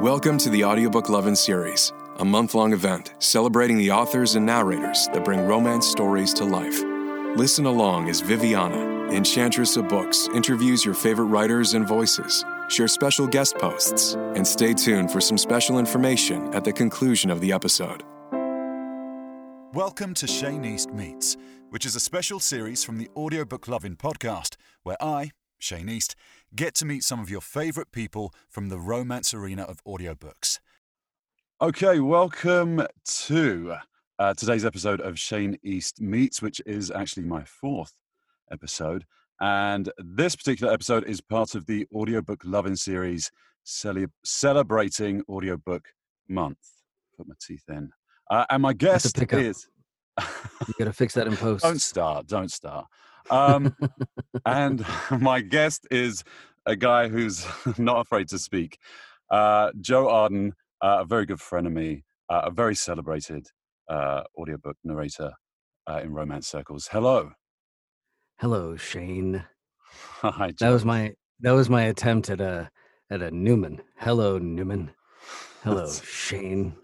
Welcome to the Audiobook Lovin' Series, a month long event celebrating the authors and narrators that bring romance stories to life. Listen along as Viviana, Enchantress of Books, interviews your favorite writers and voices, share special guest posts, and stay tuned for some special information at the conclusion of the episode. Welcome to Shane East Meets, which is a special series from the Audiobook Loving podcast, where I, Shane East, get to meet some of your favourite people from the romance arena of audiobooks. Okay, welcome to uh, today's episode of Shane East Meets, which is actually my fourth episode. And this particular episode is part of the Audiobook Loving series cele- celebrating Audiobook Month. Put my teeth in. Uh, and my guest is. you got to fix that in post. don't start. Don't start. Um, and my guest is a guy who's not afraid to speak. Uh, Joe Arden, uh, a very good friend of me, uh, a very celebrated uh, audiobook narrator uh, in romance circles. Hello. Hello, Shane. Hi, Joe. That was my that was my attempt at a at a Newman. Hello, Newman. Hello, Shane.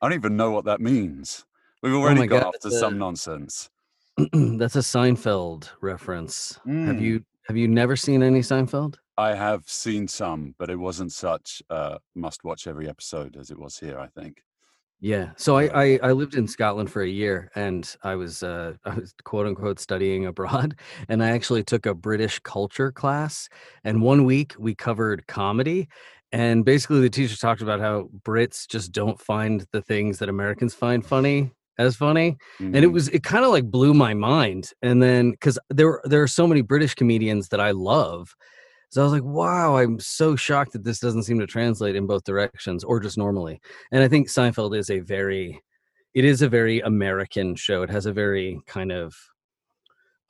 I don't even know what that means. We've oh already oh got God, off to some nonsense. That's a Seinfeld reference. Mm. Have you have you never seen any Seinfeld? I have seen some, but it wasn't such a must watch every episode as it was here, I think. Yeah. So I, I, I lived in Scotland for a year and I was uh I was quote unquote studying abroad and I actually took a British culture class and one week we covered comedy and basically the teacher talked about how Brits just don't find the things that Americans find funny as funny mm-hmm. and it mm-hmm. was it kind of like blew my mind and then because there there are so many british comedians that i love so i was like wow i'm so shocked that this doesn't seem to translate in both directions or just normally and i think seinfeld is a very it is a very american show it has a very kind of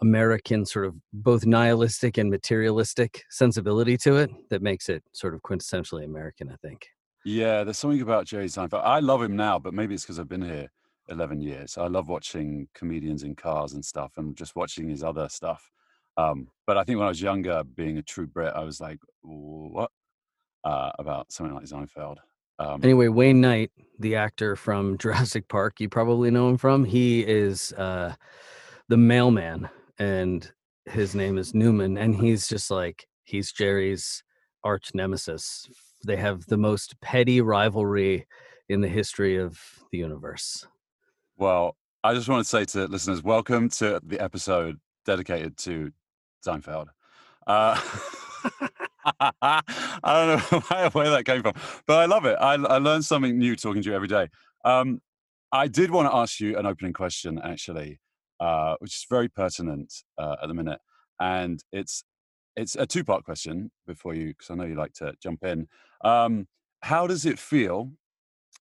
american sort of both nihilistic and materialistic sensibility to it that makes it sort of quintessentially american i think yeah there's something about jerry seinfeld i love him now but maybe it's because i've been here 11 years. I love watching comedians in cars and stuff and just watching his other stuff. Um, but I think when I was younger, being a true Brit, I was like, what? Uh, about something like Seinfeld. Um, anyway, Wayne Knight, the actor from Jurassic Park, you probably know him from. He is uh, the mailman, and his name is Newman, and he's just like he's Jerry's arch nemesis. They have the most petty rivalry in the history of the universe. Well, I just want to say to listeners, welcome to the episode dedicated to Seinfeld. Uh, I don't know where that came from, but I love it. I, I learn something new talking to you every day. Um, I did want to ask you an opening question, actually, uh, which is very pertinent uh, at the minute, and it's it's a two part question before you, because I know you like to jump in. Um, how does it feel,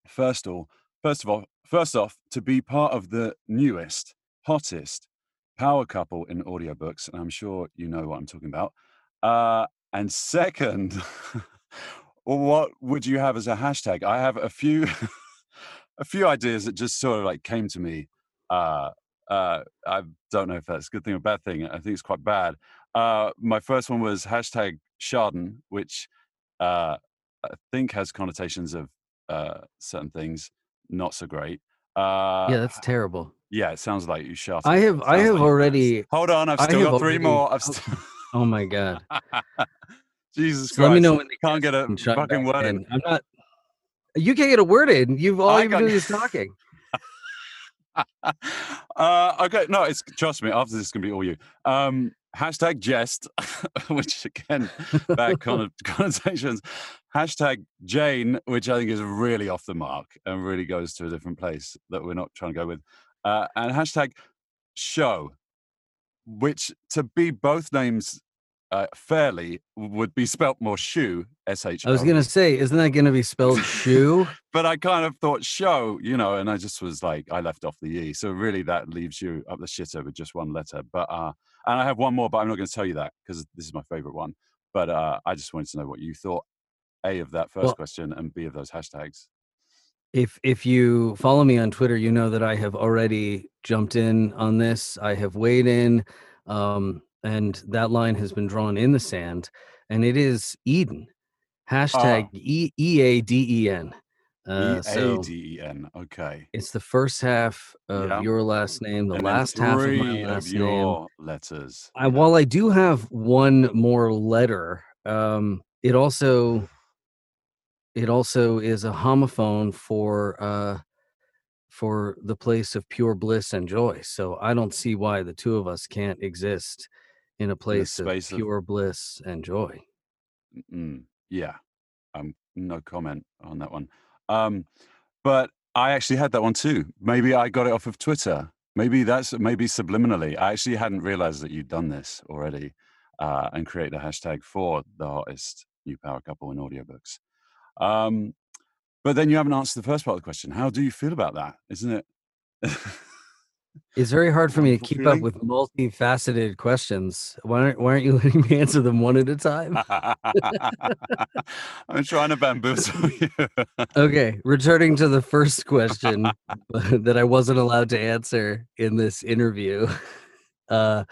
first of all, first of all, First off, to be part of the newest, hottest power couple in audiobooks, and I'm sure you know what I'm talking about. Uh, and second, what would you have as a hashtag? I have a few, a few ideas that just sort of like came to me. Uh, uh, I don't know if that's a good thing or bad thing. I think it's quite bad. Uh, my first one was hashtag Chardon, which uh, I think has connotations of uh, certain things not so great. Uh, yeah, that's terrible. Yeah, it sounds like you shot. I have, I have like already. Hold on, I've still got three already, more. I've still... oh my god. Jesus so Christ! Let me know when they can't get a fucking word in. I'm not. You can't get a word in. You've all you got... do is talking. uh, okay, no, it's trust me. After this, is gonna be all you. Um, hashtag jest, which again, bad connotations. Hashtag Jane, which I think is really off the mark and really goes to a different place that we're not trying to go with. Uh, and hashtag show, which to be both names uh, fairly would be spelt more shoe s h. I was gonna say, isn't that gonna be spelled shoe? but I kind of thought show, you know, and I just was like, I left off the e. So really, that leaves you up the shitter with just one letter. But uh, and I have one more, but I'm not going to tell you that because this is my favorite one. But uh, I just wanted to know what you thought, a of that first well, question, and b of those hashtags. If if you follow me on Twitter, you know that I have already jumped in on this. I have weighed in. Um, and that line has been drawn in the sand and it is Eaden Hashtag Ah. E E A D E N. E Uh, A so D E N. Okay. it's the first half of Yeah. your last name, the And last half of my last of name. your letters. I, while I do have one more letter, um, it also it also is a homophone for uh, for the place of pure bliss and joy. So I don't see why the two of us can't exist in a place of space of- pure bliss and joy. Mm, yeah. Um, no comment on that one. Um, but I actually had that one too. Maybe I got it off of Twitter. Maybe that's maybe subliminally. I actually hadn't realized that you'd done this already uh, and created a hashtag for the hottest new power couple in audiobooks. Um, but then you haven't answered the first part of the question. How do you feel about that? Isn't it? It's very hard for me to keep feeling. up with multifaceted questions. Why aren't Why aren't you letting me answer them one at a time? I'm trying to bamboozle you. Okay, returning to the first question that I wasn't allowed to answer in this interview. Uh,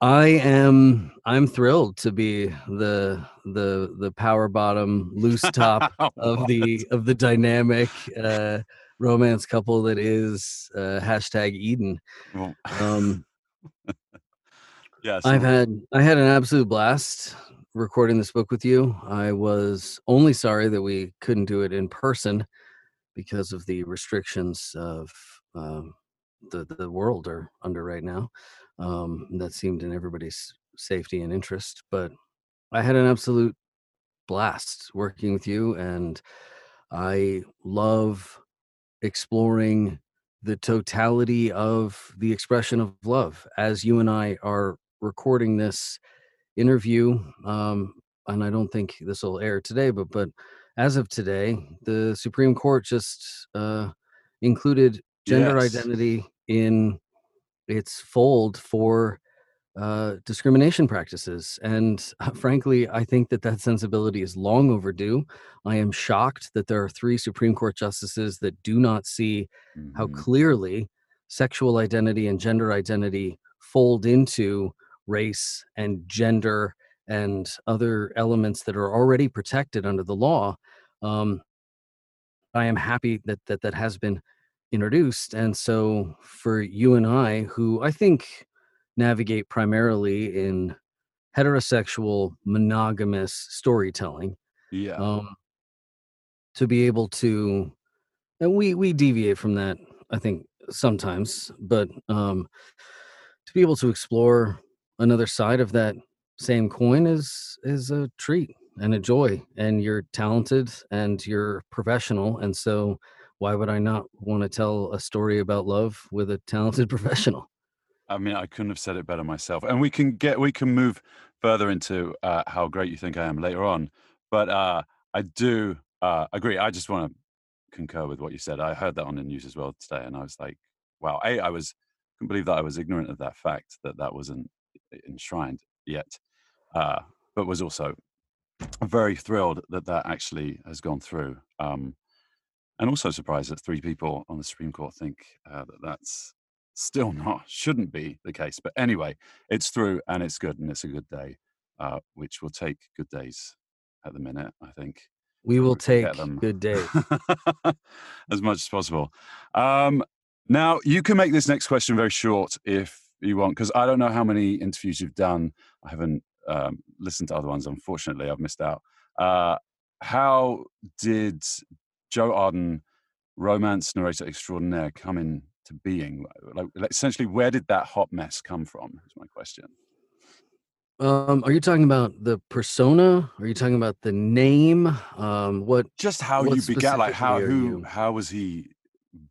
I am I'm thrilled to be the the the power bottom loose top of the of the dynamic uh, romance couple that is uh, hashtag Eaden. Um, yes. I've had I had an absolute blast recording this book with you. I was only sorry that we couldn't do it in person because of the restrictions of um, the the world are under right now. Um, that seemed in everybody's safety and interest. But I had an absolute blast working with you, and I love exploring the totality of the expression of love as you and I are recording this interview um and I don't think this will air today but but as of today the Supreme Court just uh included gender Yes. identity in its fold for uh, discrimination practices. And uh, frankly, I think that that sensibility is long overdue. I am shocked that there are three Supreme Court justices that do not see how Mhm. clearly sexual identity and gender identity fold into race and gender and other elements that are already protected under the law. Um, I am happy that that that has been introduced, and so for you and I, who I think navigate primarily in heterosexual monogamous storytelling, yeah. um, to be able to and we we deviate from that i think sometimes but um to be able to explore another side of that same coin is is a treat and a joy and you're talented and you're professional and so why would i not want to tell a story about love with a talented professional I mean, I couldn't have said it better myself. And we can get we can move further into uh, how great you think I am later on. But uh, I do uh, agree. I just want to concur with what you said. I heard that on the news as well today, and I was like, "Wow!" A, I was couldn't believe that I was ignorant of that fact that that wasn't enshrined yet, uh, but was also very thrilled that that actually has gone through. Um, and also surprised that three people on the Supreme Court think uh, that that's still not shouldn't be the case. But anyway, it's through and it's good and it's a good day, uh, which will take good days at the minute. I think we will we can get take them. good days as much as possible. Um, now you can make this next question very short if you want, because I don't know how many interviews you've done. I haven't um, listened to other ones. Unfortunately, I've missed out. Uh, how did Joe Arden, romance narrator extraordinaire, come into being? Like, essentially, where did that hot mess come from? Is my question. um are you talking about the persona? Are you talking about the name? Um what just how What you began like how who you- how was he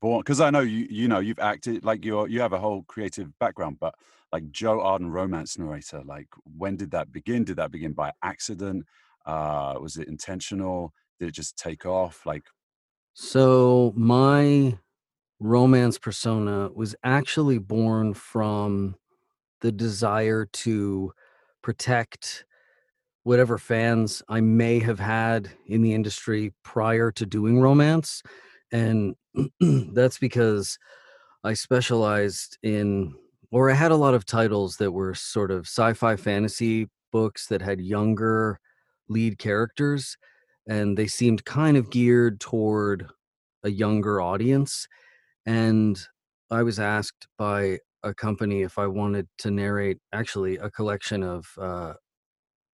born? Because i know you you know you've acted like you're you have a whole creative background but like joe arden romance narrator like when did that begin? Did that begin by accident? Uh was it intentional? Did it just take off? Like So my romance persona was actually born from the desire to protect whatever fans I may have had in the industry prior to doing romance. And that's because I specialized in, or I had a lot of titles that were sort of sci fi fantasy books that had younger lead characters and they seemed kind of geared toward a younger audience. And I was asked by a company if I wanted to narrate actually a collection of uh,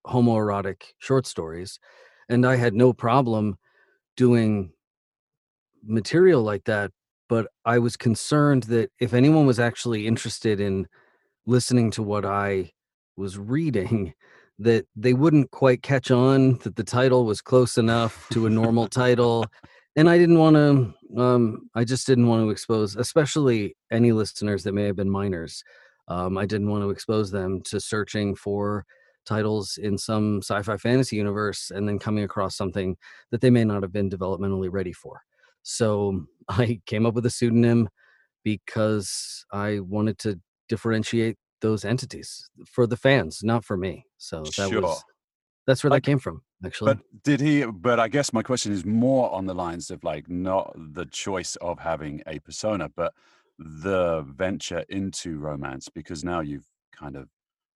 homoerotic short stories. And I had no problem doing material like that. But I was concerned that if anyone was actually interested in listening to what I was reading, that they wouldn't quite catch on that the title was close enough to a normal title and i didn't want to um, i just didn't want to expose especially any listeners that may have been minors um, i didn't want to expose them to searching for titles in some sci-fi fantasy universe and then coming across something that they may not have been developmentally ready for. So i came up with a pseudonym because i wanted to differentiate those entities for the fans not for me so that Sure. was that's where that came from actually But did he? But I guess my question is more on the lines of like not the choice of having a persona, but the venture into romance because now you've kind of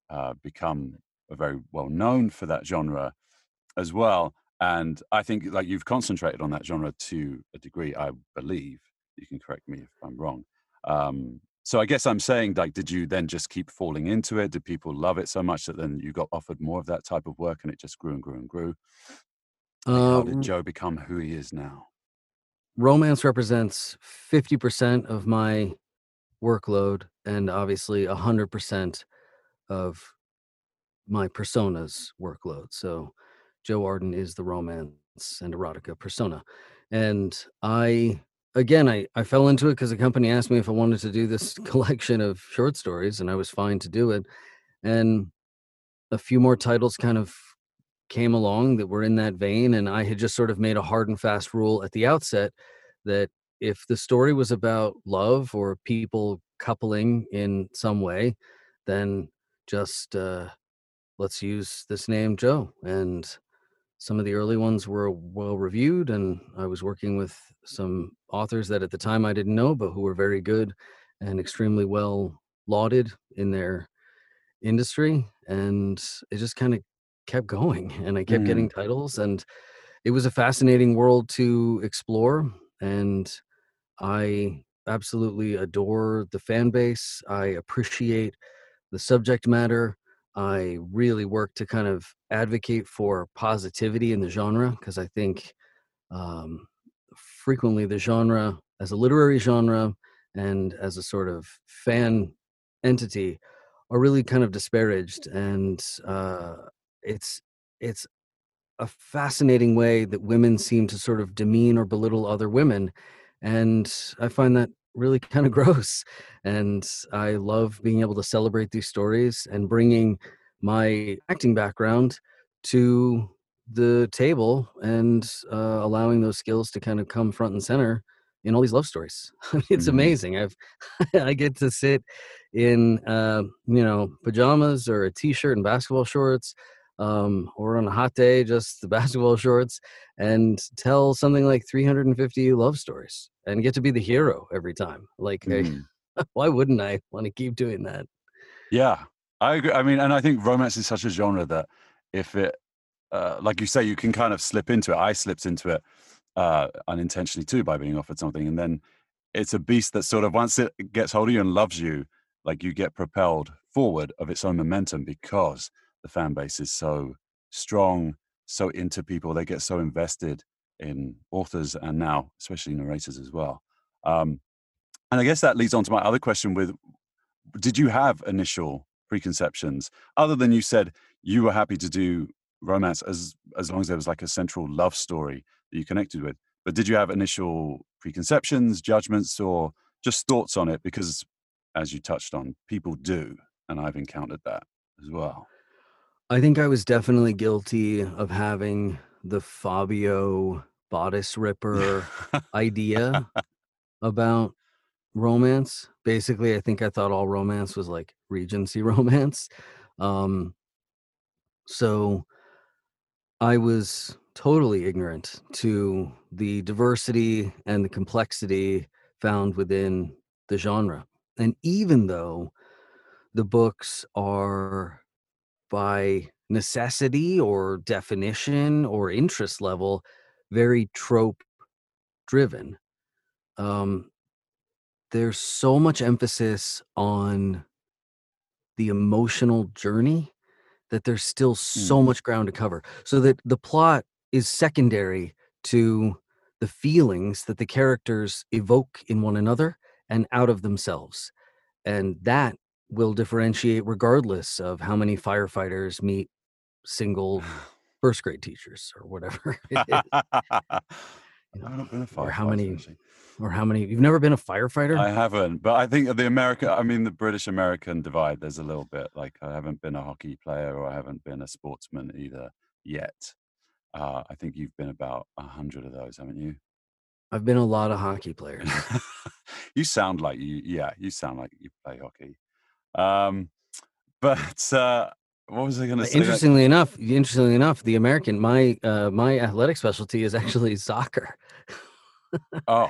uh, become a very well known for that genre as well. And I think like you've concentrated on that genre to a degree. I believe you can correct me if I'm wrong. Um, so I guess I'm saying like, did you then just keep falling into it? Did people love it so much that then you got offered more of that type of work and it just grew and grew and grew? Like, how did um Joe become who he is now? romance represents 50% of my workload and obviously 100% of my persona's workload. So Joe Arden is the romance and erotica persona. And I again I, I fell into it because the company asked me if I wanted to do this collection of short stories and I was fine to do it. And a few more titles kind of came along that were in that vein and I had just sort of made a hard and fast rule at the outset that if the story was about love or people coupling in some way, then just uh, let's use this name Joe. And some of the early ones were well reviewed, and I was working with some authors that at the time I didn't know, but who were very good and extremely well lauded in their industry. And it just kind of kept going, and I kept Mm. getting titles, and it was a fascinating world to explore. And I absolutely adore the fan base. I appreciate the subject matter. I really work to kind of advocate for positivity in the genre because I think um, frequently the genre, as a literary genre and as a sort of fan entity, are really kind of disparaged, and uh, it's it's a fascinating way that women seem to sort of demean or belittle other women and i find that really kind of gross and i love being able to celebrate these stories and bringing my acting background to the table and uh, allowing those skills to kind of come front and center in all these love stories I mean, it's Mhm. amazing i've i get to sit in uh, you know pajamas or a t-shirt and basketball shorts um, or on a hot day, just the basketball shorts, and tell something like 350 love stories and get to be the hero every time. Like, Mhm. why wouldn't I want to keep doing that? Yeah, I agree. I mean, and I think romance is such a genre that if it, uh, like you say, you can kind of slip into it. I slipped into it uh, unintentionally too by being offered something, and then it's a beast that sort of once it gets hold of you and loves you, like you get propelled forward of its own momentum because the fan base is so strong, so into people. They get so invested in authors and now, especially narrators as well. Um, and I guess that leads on to my other question with did you have initial preconceptions other than you said you were happy to do romance as as long as there was like a central love story that you connected with but did you have initial preconceptions judgments or just thoughts on it because as you touched on people do and i've encountered that as well I think I was definitely guilty of having the Fabio bodice ripper idea about romance. Basically, I think I thought all romance was like Regency romance. Um, so I was totally ignorant to the diversity and the complexity found within the genre. And even though the books are by necessity or definition or interest level very trope driven. Um there's so much emphasis on the emotional journey that there's still so Mm. much ground to cover. So that the plot is secondary to the feelings that the characters evoke in one another and out of themselves. And that will differentiate regardless of how many firefighters meet single first grade teachers or whatever you know, I've not been a or how many or how many you've never been a firefighter I haven't, but I think the American, I mean, the British American divide, there's a little bit like I haven't been a hockey player or I haven't been a sportsman either yet. Uh, I think you've been about a hundred of those, haven't you? i've been a lot of hockey players you sound like you, yeah, you sound like you play hockey. Um, but uh, what was I going to say? Interestingly enough interestingly enough the american my uh my athletic specialty is actually soccer oh,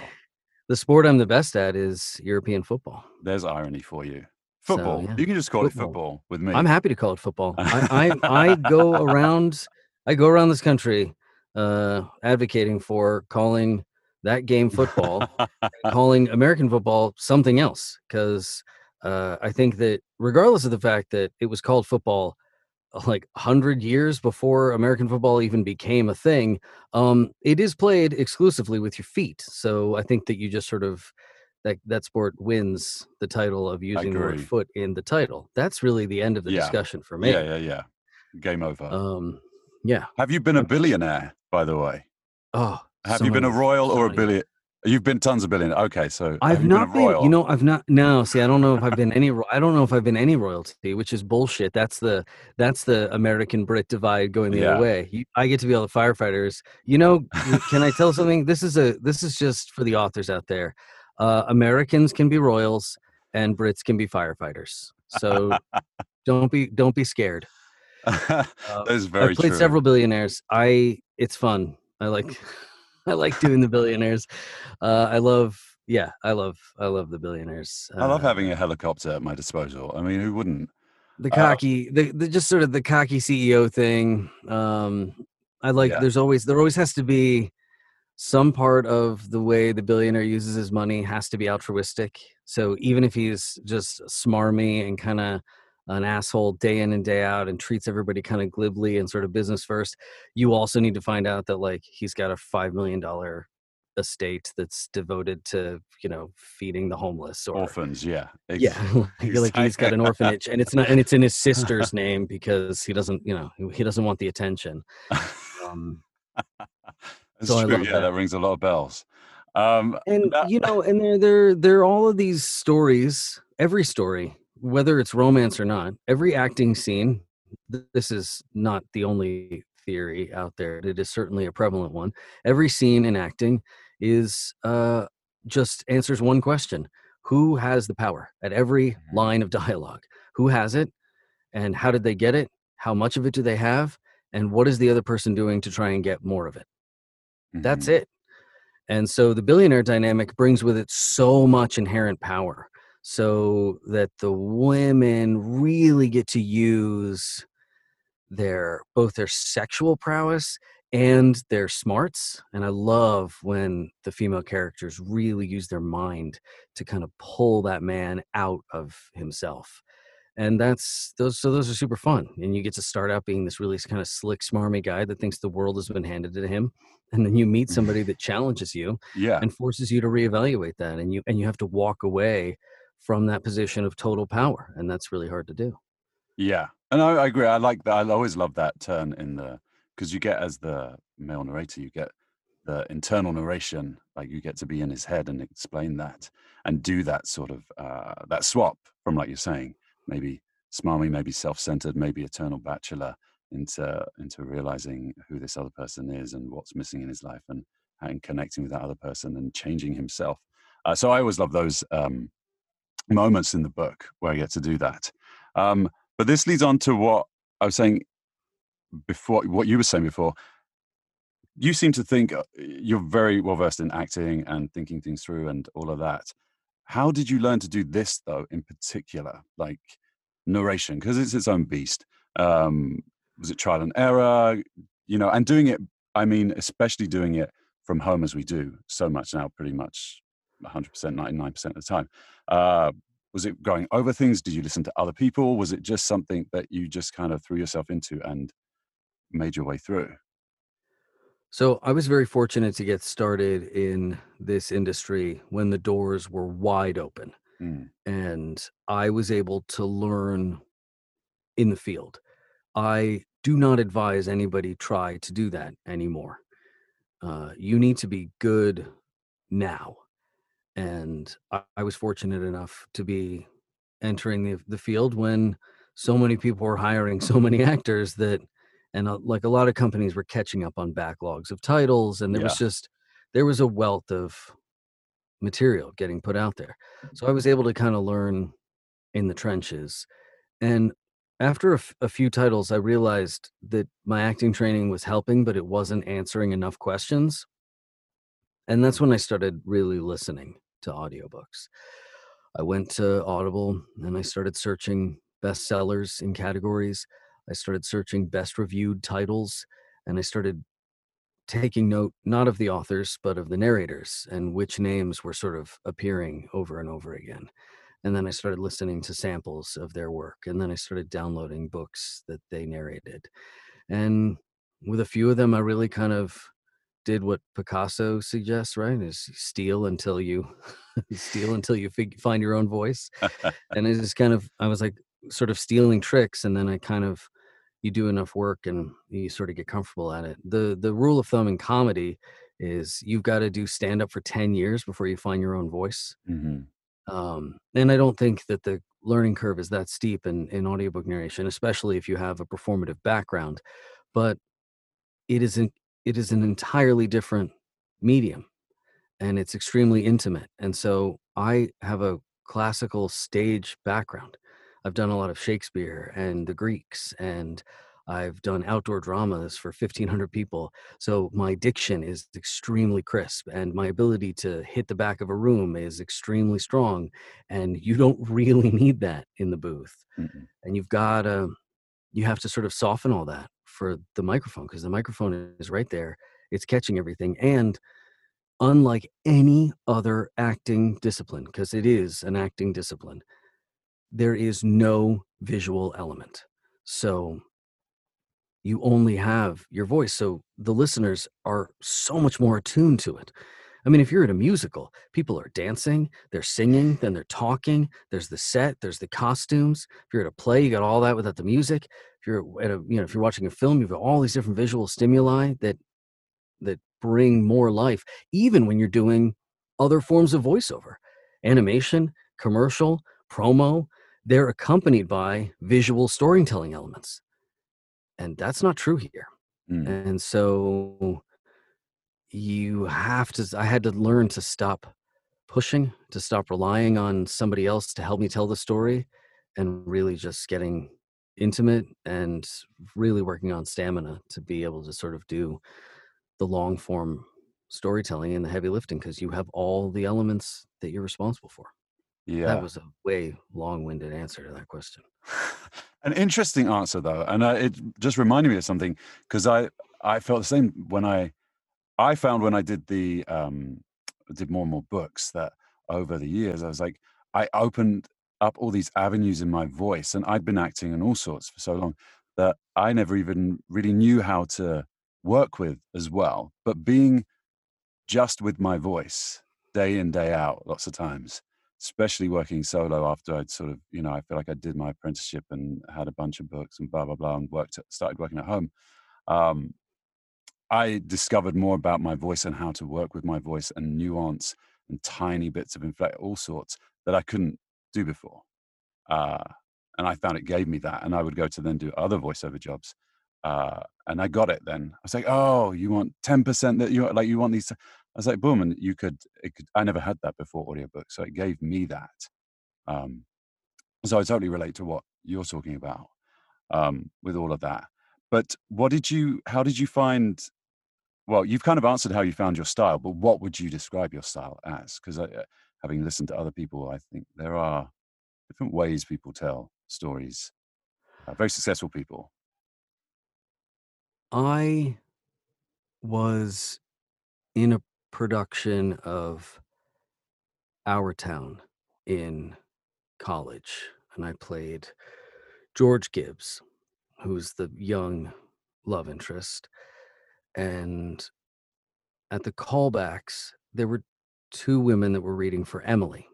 the sport i'm the best at is european football there's irony for you. So, Football. yeah. You can just call it Football. football with me. i'm happy to call it football i i, I go around i go around this country uh advocating for calling that game football calling American football something else because uh, I think that regardless of the fact that it was called football uh, like 100 years before American football even became a thing, um, it is played exclusively with your feet. So I think that you just sort of that that sport wins the title of using the word foot in the title. That's really the end of the Yeah. discussion for me. yeah, yeah, yeah. Game over. Um, yeah. Have you been a billionaire, by the way? Oh, Have you been a royal or a many. billion? You've been tons of billionaire. Okay, so I've not been? You know, I've not. No, see, I don't know if I've been any. I don't know if I've been any royalty, which is bullshit. That's the that's the American Brit divide going the Yeah. other way. You, I get to be all the firefighters. You know, can I tell something? This is a this is just for the authors out there. Uh, Americans can be royals and Brits can be firefighters. So don't be don't be scared. that is very I've played true. several billionaires. I it's fun. I like I like doing the billionaires. Uh, I love yeah, I love I love the billionaires. I love Uh, having a helicopter at my disposal. I mean, who wouldn't? the uh, cocky the, the just sort of the cocky CEO thing. Um I like Yeah. there's always there always has to be some part of the way the billionaire uses his money has to be altruistic. So even if he's just smarmy and kind of an asshole day in and day out and treats everybody kind of glibly and sort of business first, you also need to find out that like he's got a five million dollar estate that's devoted to you know feeding the homeless or Orphans, yeah. Ex- yeah like, like he's got an orphanage and it's not and it's in his sister's name because he doesn't you know he doesn't want the attention um So true. yeah, that. that rings a lot of bells. Um, and that- you know and there there there are all of these stories every story whether it's romance or not every acting scene, this is not the only theory out there it is certainly a prevalent one every scene in acting is uh just answers one question who has the power at every Mhm. line of dialogue who has it and how did they get it how much of it do they have and what is the other person doing to try and get more of it that's mhm. it. And so the billionaire dynamic brings with it so much inherent power so that the women really get to use their both their sexual prowess and their smarts and i love when the female characters really use their mind to kind of pull that man out of himself and that's those so those are super fun and you get to start out being this really kind of slick smarmy guy that thinks the world has been handed to him and then you meet somebody that challenges you Yeah. and forces you to reevaluate that and you and you have to walk away from that position of total power and that's really hard to do Yeah, and I, I agree. I like that. I always love that turn in the because you get as the male narrator, you get the internal narration. Like you get to be in his head and explain that and do that sort of uh, that swap from like you're saying, maybe smarmy, maybe self-centered, maybe eternal bachelor into into realizing who this other person is and what's missing in his life and and connecting with that other person and changing himself. Uh, so I always love those um, moments in the book where I get to do that. Um, but this leads on to what I was saying before, what you were saying before. You seem to think uh, you're very well versed in acting and thinking things through and all of that. How did you learn to do this, though, in particular, like narration? Because it's its own beast. Um, was it trial and error? You know, and doing it. I mean, especially doing it from home as we do so much now, pretty much 100%, 99% of the time. Uh, was it going over things? Did you listen to other people? Was it just something that you just kind of threw yourself into and made your way through? So I was very fortunate to get started in this industry when the doors were wide open. Mm, and I was able to learn in the field. I do not advise anybody try to do that anymore. Uh, you need to be good now. And I, I was fortunate enough to be entering the, the field when so many people were hiring so many actors that, and uh, like a lot of companies were catching up on backlogs of titles. And there yeah. was just, there was a wealth of material getting put out there. So I was able to kind of learn in the trenches. And after a, f- a few titles, I realized that my acting training was helping, but it wasn't answering enough questions. And that's when I started really listening to audiobooks. I went to Audible and I started searching bestsellers in categories. I started searching best reviewed titles and I started taking note not of the authors but of the narrators and which names were sort of appearing over and over again and then i started listening to samples of their work and then i started downloading books that they narrated and with a few of them i really kind of did what picasso suggests right is steal until you steal until you fig- find your own voice and it's just kind of i was like sort of stealing tricks and then i kind of you do enough work and you sort of get comfortable at it. The the rule of thumb in comedy is you've got to do stand up for 10 years before you find your own voice. hmm Um, and I don't think that the learning curve is that steep in, in audiobook narration, especially if you have a performative background. But it is an it is an entirely different medium and it's extremely intimate. And so I have a classical stage background. I've done a lot of Shakespeare and the Greeks, and I've done outdoor dramas for 1,500 people. So my diction is extremely crisp, and my ability to hit the back of a room is extremely strong. And you don't really need that in the booth. mm And you've got to, you have to sort of soften all that for the microphone because the microphone is right there. It's catching everything. And unlike any other acting discipline, because it is an acting discipline, there is no visual element. So you only have your voice. So the listeners are so much more attuned to it. I mean, if you're at a musical, people are dancing, they're singing, then they're talking. There's the set, there's the costumes. If you're at a play, you got all that without the music. If you're at a, you know, if you're watching a film, you've got all these different visual stimuli that that bring more life, even when you're doing other forms of voiceover, animation, commercial, promo. They're accompanied by visual storytelling elements, and that's not true here. Mm. And so you have to i had to learn to stop pushing to stop relying on somebody else to help me tell the story and really just getting intimate and really working on stamina to be able to sort of do the long form storytelling and the heavy lifting because you have all the elements that you're responsible for Yeah. that was a way long-winded answer to that question An interesting answer though, and uh, it just reminded me of something because I I felt the same when I I found when I did the um did more and more books that over the years I was like I opened up all these avenues in my voice and I'd been acting in all sorts for so long that I never even really knew how to work with as well. But being just with my voice day in day out lots of times especially working solo after i'd sort of you know i feel like i did my apprenticeship and had a bunch of books and blah blah blah and worked started working at home um, i discovered more about my voice and how to work with my voice and nuance and tiny bits of inflect all sorts that i couldn't do before uh, and I found it gave me that, and I would go to then do other voiceover jobs, uh, and I got it. Then I was like, "Oh, you want ten percent that you like? You want these?" I was like, "Boom!" And you could, could. I never had that before audiobook, so it gave me that. Um, so I totally relate to what you're talking about um, with all of that. But what did you? How did you find? Well, you've kind of answered how you found your style, but what would you describe your style as? Because uh, having listened to other people, I think there are different ways people tell stories. Uh, very successful people. I was in a production of Our Town in college, and I played George Gibbs, who's the young love interest. And at the callbacks, there were two women that were reading for Emily.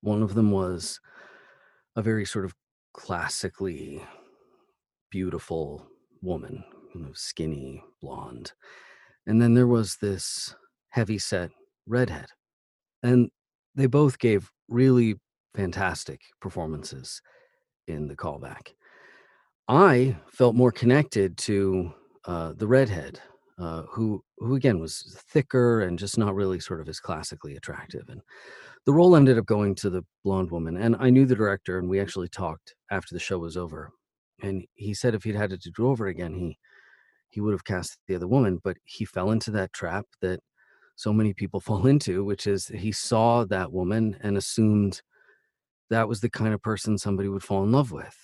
One of them was a very sort of classically beautiful woman, you know, skinny, blonde. And then there was this heavy set redhead. And they both gave really fantastic performances in the callback. I felt more connected to uh, the redhead, uh, who who again was thicker and just not really sort of as classically attractive. And the role ended up going to the blonde woman. And I knew the director, and we actually talked after the show was over. And he said if he'd had it to do over again, he he would have cast the other woman. But he fell into that trap that so many people fall into, which is he saw that woman and assumed that was the kind of person somebody would fall in love with.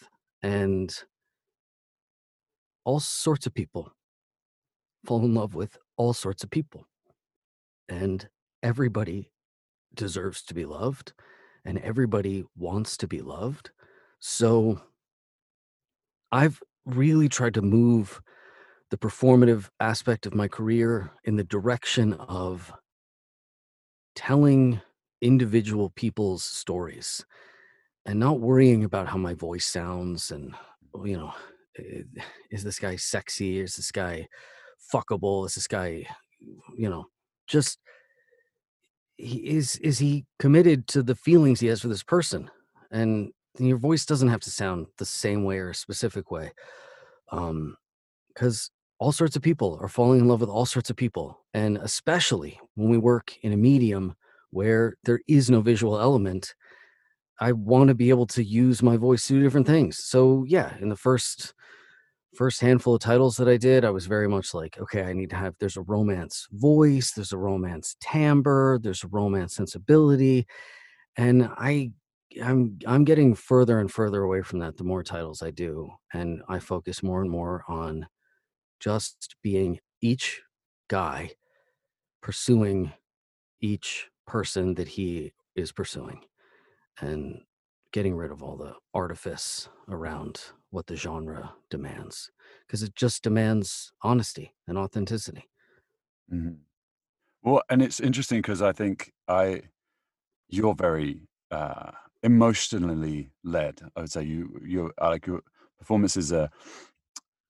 And all sorts of people fall in love with all sorts of people. And everybody deserves to be loved, and everybody wants to be loved. So I've really tried to move the performative aspect of my career in the direction of telling individual people's stories and not worrying about how my voice sounds and you know is this guy sexy? Is this guy fuckable? Is this guy you know just he is is he committed to the feelings he has for this person? And your voice doesn't have to sound the same way or a specific way um because all sorts of people are falling in love with all sorts of people and especially when we work in a medium where there is no visual element I want to be able to use my voice to do different things. So yeah, in the first first handful of titles that I did, I was very much like, okay, I need to have there's a romance voice, there's a romance timbre, there's a romance sensibility. And I I'm I'm getting further and further away from that the more titles I do. And I focus more and more on just being each guy pursuing each person that he is pursuing and getting rid of all the artifice around what the genre demands because it just demands honesty and authenticity. Mhm. Well, and it's interesting because I think I you're very uh, emotionally led. I would say you you like your performances are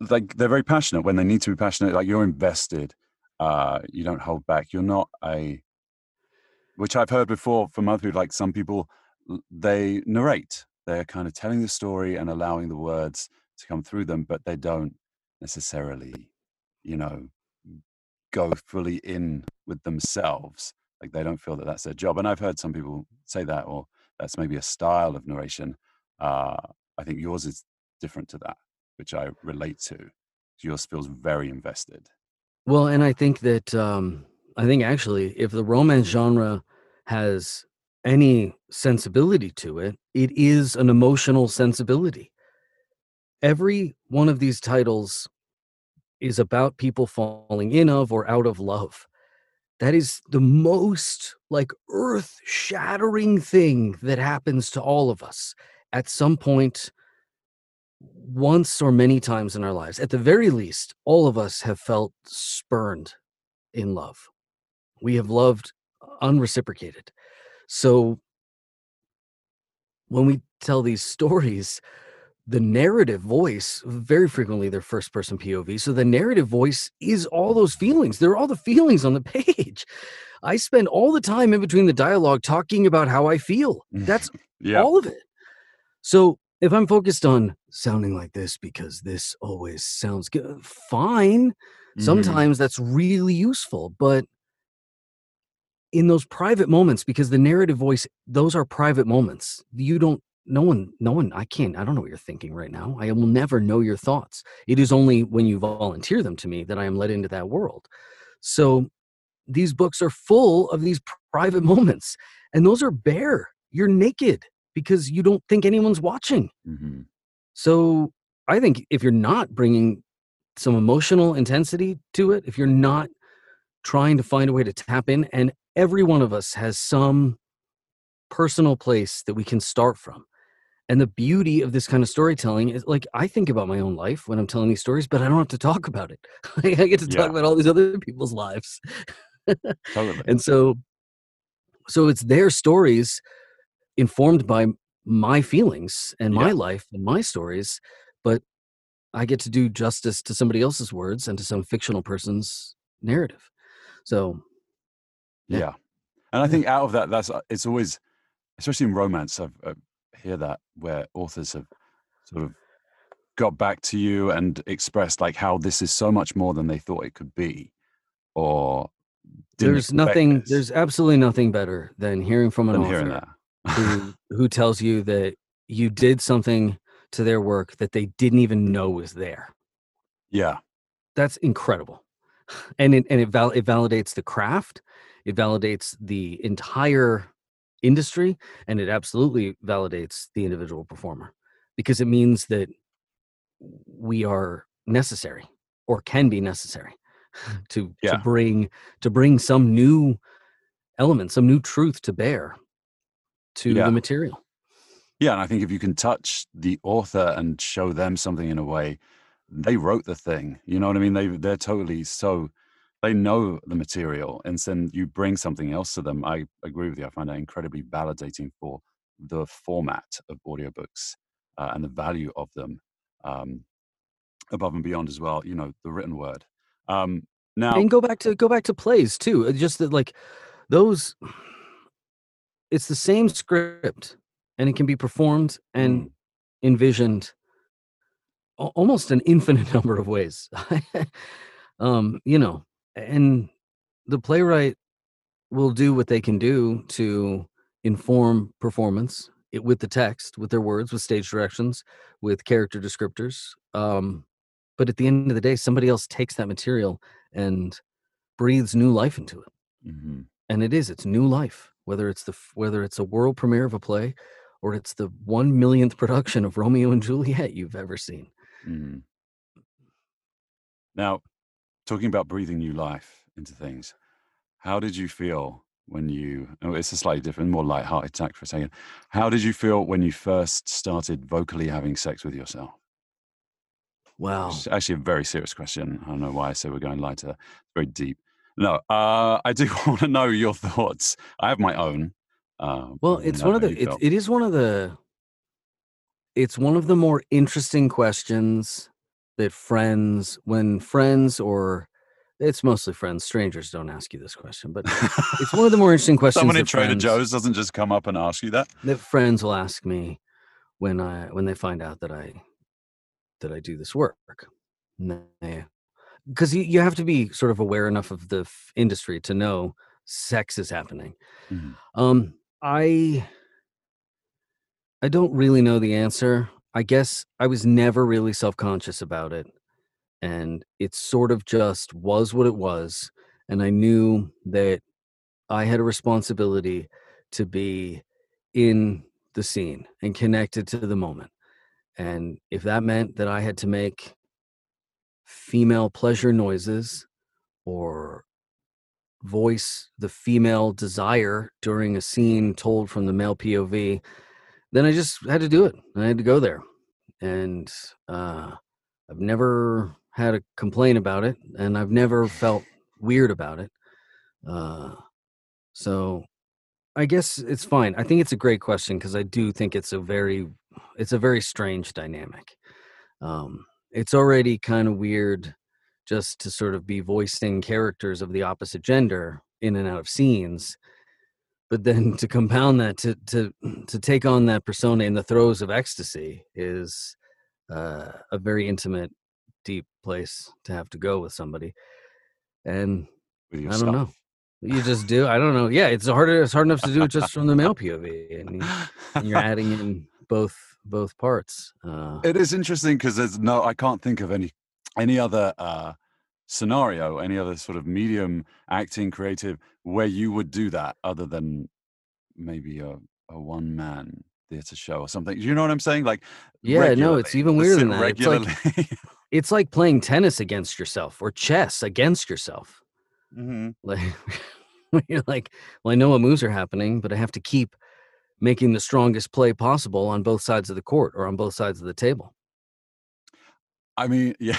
like they're very passionate when they need to be passionate. Like you're invested. Uh, you don't hold back. You're not a which I've heard before from other people. Like some people they narrate. They're kind of telling the story and allowing the words to come through them, but they don't necessarily, you know, go fully in with themselves. Like they don't feel that that's their job. And I've heard some people say that, or that's maybe a style of narration. Uh, I think yours is different to that, which I relate to. Yours feels very invested. Well, and I think that um, I think actually, if the romance genre has any sensibility to it, it is an emotional sensibility. Every one of these titles is about people falling in of or out of love. That is the most like earth shattering thing that happens to all of us at some point, once or many times in our lives. At the very least, all of us have felt spurned in love. We have loved unreciprocated. So when we tell these stories, the narrative voice, very frequently they're first person POV. So the narrative voice is all those feelings. They're all the feelings on the page. I spend all the time in between the dialogue talking about how I feel. That's yeah. all of it. So if I'm focused on sounding like this because this always sounds good, fine. Mm-hmm. Sometimes that's really useful, but in those private moments because the narrative voice those are private moments. You don't no one no one i can't i don't know what you're thinking right now. I will never know your thoughts. It is only when you volunteer them to me that i am led into that world. So these books are full of these private moments and those are bare. You're naked because you don't think anyone's watching. Mm-hmm. so i think if you're not bringing some emotional intensity to it, if you're not trying to find a way to tap in, and every one of us has some personal place that we can start from. And the beauty of this kind of storytelling is like I think about my own life when I'm telling these stories, but I don't have to talk about it. I get to talk Yeah. about all these other people's lives. Totally. and so so it's their stories informed by my feelings and my Yeah. life and my stories, but I get to do justice to somebody else's words and to some fictional person's narrative. So Yeah. Yeah. And I think out of that, that's uh, it's always, especially in romance, I've, I hear that where authors have sort of got back to you and expressed like how this is so much more than they thought it could be, or there's nothing this, there's absolutely nothing better than hearing from an than author who who tells you that you did something to their work that they didn't even know was there. yeah. That's incredible. And it and it, val- it validates the craft, it validates the entire industry, and it absolutely validates the individual performer because it means that we are necessary or can be necessary to Yeah. to bring to bring some new element, some new truth to bear to Yeah. the material. Yeah, and I think if you can touch the author and show them something in a way, they wrote the thing. You know what I mean? They they're totally so they know the material, and then you bring something else to them. I agree with you. I find that incredibly validating for the format of audiobooks uh, and the value of them, um, above and beyond as well. You know, the written word. Um, now, and go back to go back to plays too uh, just that like those it's the same script and it can be performed and Mm. envisioned almost an infinite number of ways um you know and the playwright will do what they can do to inform performance it, with the text with their words with stage directions with character descriptors um but at the end of the day somebody else takes that material and breathes new life into it Mhm. and it is it's new life whether it's the whether it's a world premiere of a play or it's the one millionth production of romeo and juliet you've ever seen Mhm. Now, talking about breathing new life into things, how did you feel when you? Oh, it's a slightly different, more light-hearted tack for a second. How did you feel when you first started vocally having sex with yourself? wow It's actually a very serious question. I don't know why I said we're going lighter. It's very deep. No, uh, I do want to know your thoughts. I have my own. Uh, well it's one of the it, it is one of the it's one of the more interesting questions that friends when friends or it's mostly friends strangers don't ask you this question but it's one of the more interesting questions Someone in Trader friends- Joe's doesn't just come up and ask you that. that friends will ask me when I when they find out that I that I do this work. Because you, you have to be sort of aware enough of the f- industry to know sex is happening. Mhm. Um, I I don't really know the answer. I guess I was never really self conscious about it, and it sort of just was what it was. And I knew that I had a responsibility to be in the scene and connected to the moment. And if that meant that I had to make female pleasure noises or voice the female desire during a scene told from the male POV, then I just had to do it. I had to go there. And uh, I've never had a complaint about it, and I've never felt weird about it. Uh, so I guess it's fine. I think it's a great question because I do think it's a very, it's a very strange dynamic. Um, it's already kind of weird just to sort of be voicing characters of the opposite gender in and out of scenes but then to compound that to to to take on that persona in the throes of ecstasy is uh, a very intimate deep place to have to go with somebody. And With i don't know. you just do i don't know. Yeah it's harder it's hard enough to do it just from the male pov and, and you're adding in both both parts uh, It is interesting because there's no, I can't think of any any other uh, scenario, any other sort of medium, acting, creative, where you would do that other than maybe a, a one man theater show or something. You know what I'm saying? Like, Yeah, no, it's even weirder than that. It's like it's like playing tennis against yourself or chess against yourself. Mhm. Like you're like, well, I know what moves are happening, but I have to keep making the strongest play possible on both sides of the court or on both sides of the table. I mean, yeah.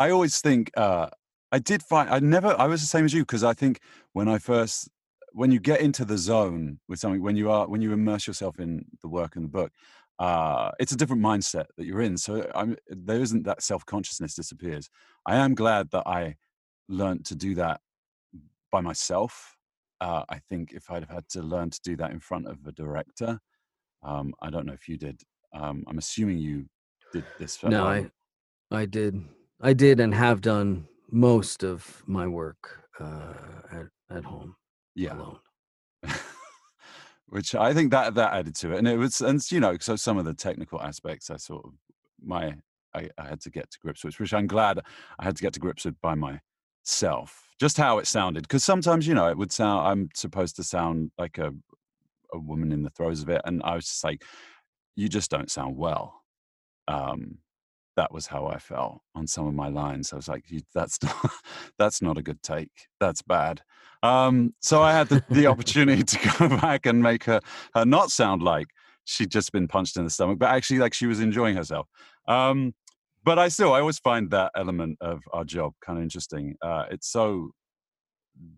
I always think uh, I did find I never I was the same as you because I think when I first when you get into the zone with something when you are when you immerse yourself in the work and the book, uh, it's a different mindset that you're in. So I'm there isn't that self consciousness disappears. I am glad that I learned to do that by myself. Uh, I think if I'd have had to learn to do that in front of a director, um, I don't know if you did. Um, I'm assuming you did this No. I I did I did and have done most of my work uh, at at home Yeah. alone. Which I think that that added to it, and it was, and you know, so some of the technical aspects, I sort of my I, I had to get to grips with, which I'm glad I had to get to grips with by myself. Just how it sounded, because sometimes you know it would sound. I'm supposed to sound like a a woman in the throes of it, and I was just like, you just don't sound well. Um, that was how I felt on some of my lines. I was like, "That's not, that's not a good take. That's bad." Um, so I had the, the opportunity to go back and make her her not sound like she'd just been punched in the stomach, but actually like she was enjoying herself. Um, but I still, I always find that element of our job kind of interesting. Uh, it's so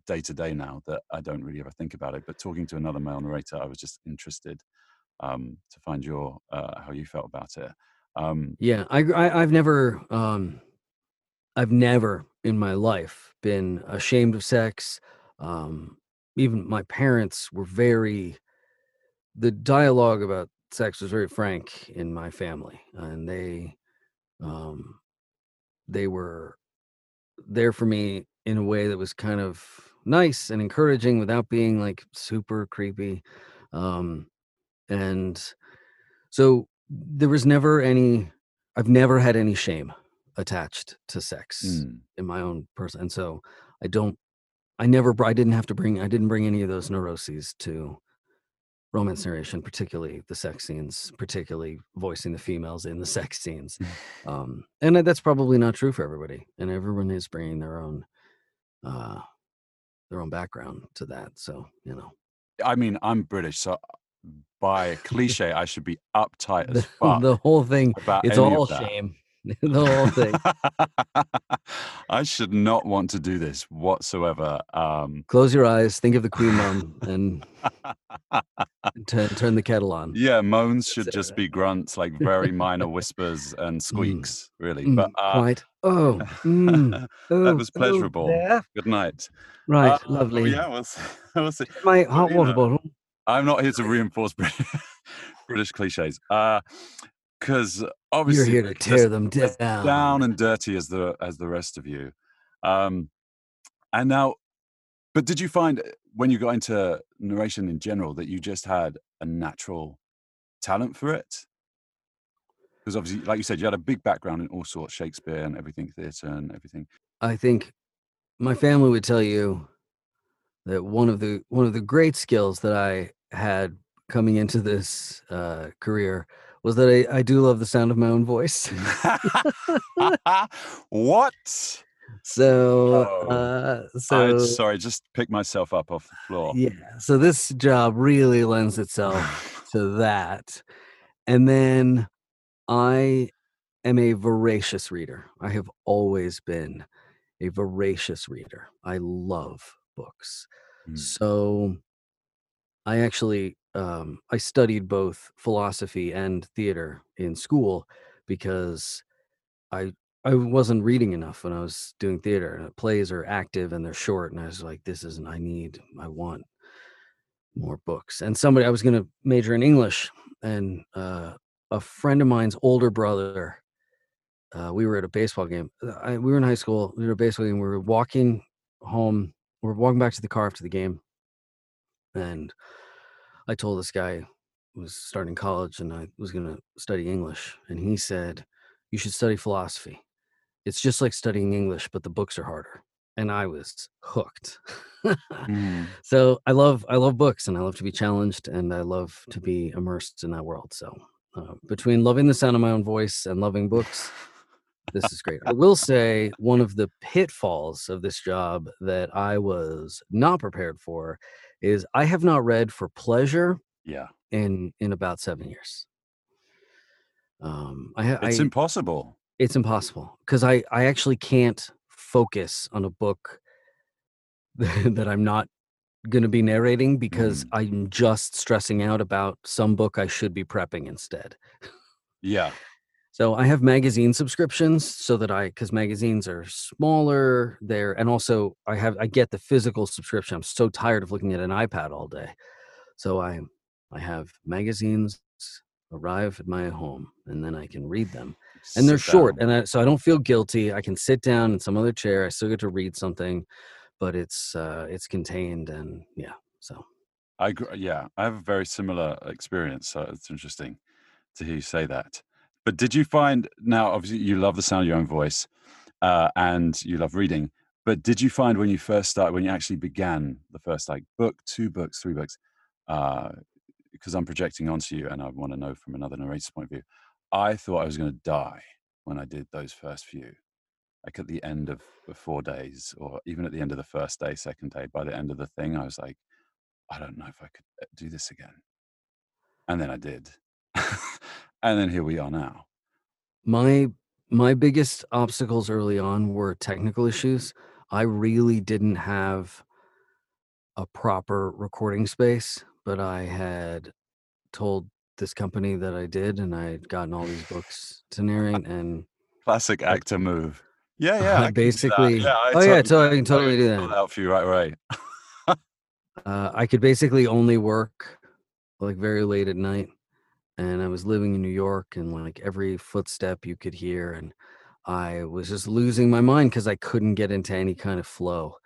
day to day now that I don't really ever think about it. But talking to another male narrator, I was just interested um, to find your uh, how you felt about it. Um, Yeah, i, I i've never um I've never in my life been ashamed of sex. Um even my parents were very the dialogue about sex was very frank in my family and they um they were there for me in a way that was kind of nice and encouraging without being like super creepy. Um and so there was never any I've never had any shame attached to sex mm, in my own person. And so I don't I never I didn't have to bring I didn't bring any of those neuroses to romance narration, particularly the sex scenes, particularly voicing the females in the sex scenes. Um and that's probably not true for everybody. And everyone is bringing their own uh their own background to that. So, you know. I mean, I'm British, so by cliche, I should be uptight as fuck the whole thing about it's all shame. the whole thing. I should not want to do this whatsoever. Um, Close your eyes, think of the queen mum, and turn turn the kettle on. yeah, moans should just be grunts, like very minor whispers and squeaks, really. But Mm, uh, Quite. Oh, mm, oh, was oh, pleasurable. there. good night. Right, Uh, lovely. Yeah, we'll see. we'll see. My hot water bottle. I'm not here to reinforce British, British cliches. Because obviously You're here to tear them down. down and dirty as the as the rest of you. Um, and now, but did you find uh, when you got into narration in general that you just had a natural talent for it? Because obviously, like you said, you had a big background in all sorts, Shakespeare and everything, theatre and everything. I think my family would tell you that one of the one of the great skills that I had coming into this uh, career was that I, I do love the sound of my own voice. what? so Oh. uh, so sorry, just pick myself up off the floor. yeah, so this job really lends itself to that. And then I am a voracious reader. I have always been a voracious reader. I love books. Mm. So I actually um, I studied both philosophy and theater in school because I I wasn't reading enough when I was doing theater. Plays are active and they're short, and I was like, this isn't. I need. I want more books. And somebody I was going to major in English, and uh, a friend of mine's older brother. Uh, we were at a baseball game. Uh, I, we were in high school. We were at a baseball game. We were walking home. We were walking back to the car after the game, and I told this guy was starting college and I was going to study English, and he said, "You should study philosophy. It's just like studying English, but the books are harder." and I was hooked. Mm. so I love I love books and I love to be challenged and I love to be immersed in that world. So uh, between loving the sound of my own voice and loving books, this is great. I will say one of the pitfalls of this job that I was not prepared for is I have not read for pleasure Yeah. in in about seven years. Um, I, It's I impossible. it's impossible because I I actually can't focus on a book that I'm not going to be narrating because Mm. I'm just stressing out about some book I should be prepping instead. Yeah. So I have magazine subscriptions so that I because magazines are smaller there and also I have I get the physical subscription. I'm so tired of looking at an iPad all day. So I I have magazines arrive at my home and then I can read them. And they're Sit short down. and I, so I don't feel guilty. I can sit down in some other chair. I still get to read something, but it's uh it's contained and yeah. So I agree. Yeah, I have a very similar experience. So it's interesting to hear you say that. But did you find now? Obviously, you love the sound of your own voice, uh, and you love reading. But did you find when you first started, when you actually began the first like book, two books, three books? Because I'm projecting onto you, and I want to know from another narrator's point of view. I thought I was going to die when I did those first few. Like at the end of the four days, or even at the end of the first day, second day. By the end of the thing, I was like, I don't know if I could uh, do this again. And then I did. and then here we are now. my my biggest obstacles early on were technical issues. I really didn't have a proper recording space, but I had told this company that I did and I had gotten all these books to narrate and Classic actor move. Yeah, yeah. I I can do that. basically Yeah, I oh yeah, totally so I can totally do that. out for you right away. Uh, I could basically only work like very late at night, and I was living in New York, and like every footstep you could hear, and I was just losing my mind because I couldn't get into any kind of flow.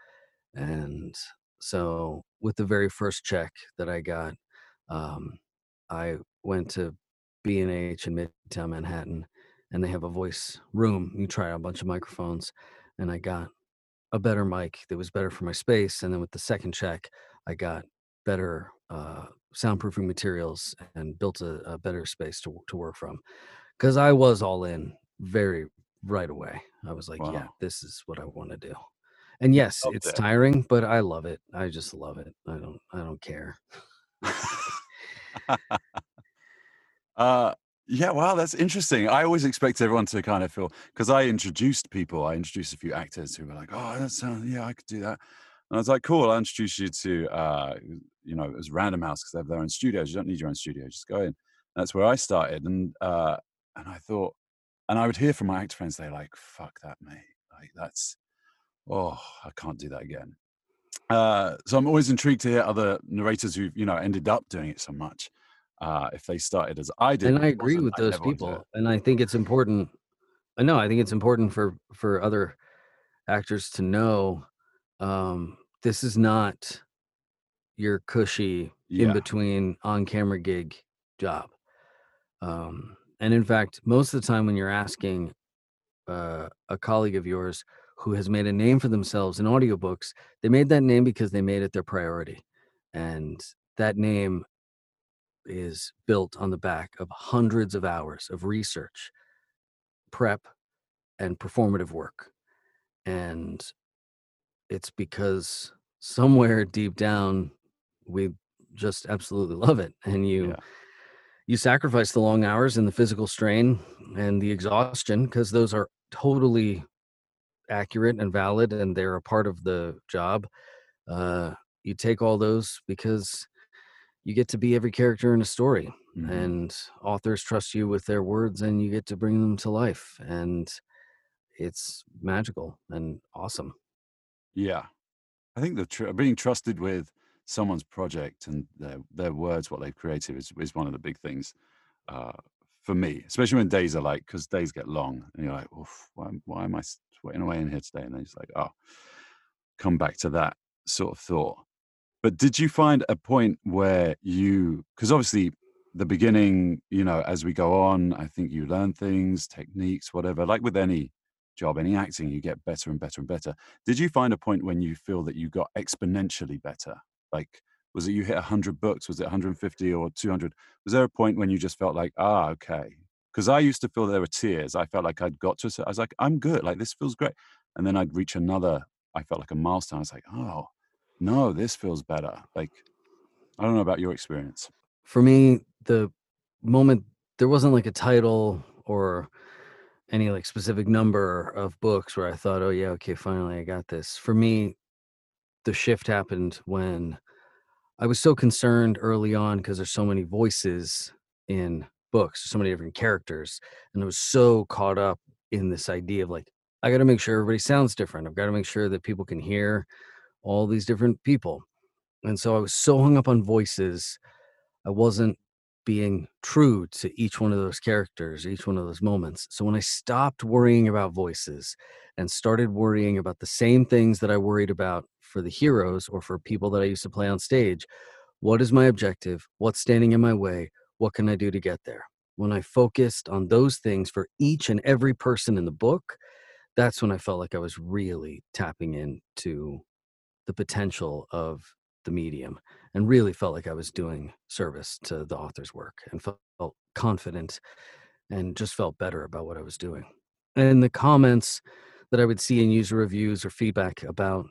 And so, with the very first check that I got, um, I went to B and H in Midtown Manhattan, and they have a voice room. You try out a bunch of microphones, and I got a better mic that was better for my space. And then with the second check, I got better uh, soundproofing materials and built a, a better space to to work from. Because I was all in very right away. I was like, yeah, this is what I want to do. And yes, it's it. tiring, but I love it. I just love it. I don't I don't care. uh, yeah, wow, that's interesting. I always expect everyone to kind of feel because I introduced people. I introduced a few actors who were like, "Oh, that sounds yeah, I could do that." And I was like, "Cool, I'll introduce you to uh, you know, as Random House because they have their own studios. You don't need your own studio, just go in." that's where I started, and uh, and I thought, and I would hear from my actor friends, they're like, "Fuck that, mate! Like that's oh, I can't do that again." Uh, so I'm always intrigued to hear other narrators who've you know ended up doing it so much. Uh, if they started as I did, And I agree with I those never wanted to- people. And I think it's important. I know, I think it's important for for other actors to know um this is not your cushy in between on camera gig job. Um and in fact, most of the time when you're asking uh, a colleague of yours who has made a name for themselves in audiobooks, they made that name because they made it their priority. And that name is built on the back of hundreds of hours of research, prep, and performative work. And it's because somewhere deep down, we just absolutely love it. And you, Yeah. you sacrifice the long hours and the physical strain and the exhaustion because those are totally accurate and valid and they're a part of the job. Uh, you take all those because you get to be every character in a story Mhm. and authors trust you with their words and you get to bring them to life and it's magical and awesome Yeah, I think the tr- being trusted with someone's project and their their words, what they've created, is is one of the big things uh, for me, especially when days are like because days get long and you're like, Oof, why, why am I sweating away in here today? And then it's like, oh, come back to that sort of thought. But did you find a point where you, because obviously the beginning, you know, as we go on, I think you learn things, techniques, whatever, like with any job, any acting, you get better and better and better. Did you find a point when you feel that you got exponentially better? Like, was it you hit 100 books? Was it 150 or 200? Was there a point when you just felt like, ah, okay? Because I used to feel there were tears. I felt like I'd got to, I was like, I'm good. Like, this feels great. And then I'd reach another, I felt like a milestone. I was like, oh, no, this feels better. Like, I don't know about your experience. For me, the moment there wasn't like a title or any like specific number of books where I thought, oh yeah, okay, finally I got this. For me, the shift happened when I was so concerned early on because there's so many voices in books, so many different characters, and I was so caught up in this idea of like, I got to make sure everybody sounds different. I've got to make sure that people can hear all these different people. And so I was so hung up on voices, I wasn't being true to each one of those characters, each one of those moments. So when I stopped worrying about voices and started worrying about the same things that I worried about for the heroes or for people that I used to play on stage, what is my objective? What's standing in my way? What can I do to get there? When I focused on those things for each and every person in the book, that's when I felt like I was really tapping into the potential of the medium and really felt like I was doing service to the author's work and felt confident and just felt better about what I was doing. And the comments that I would see in user reviews or feedback about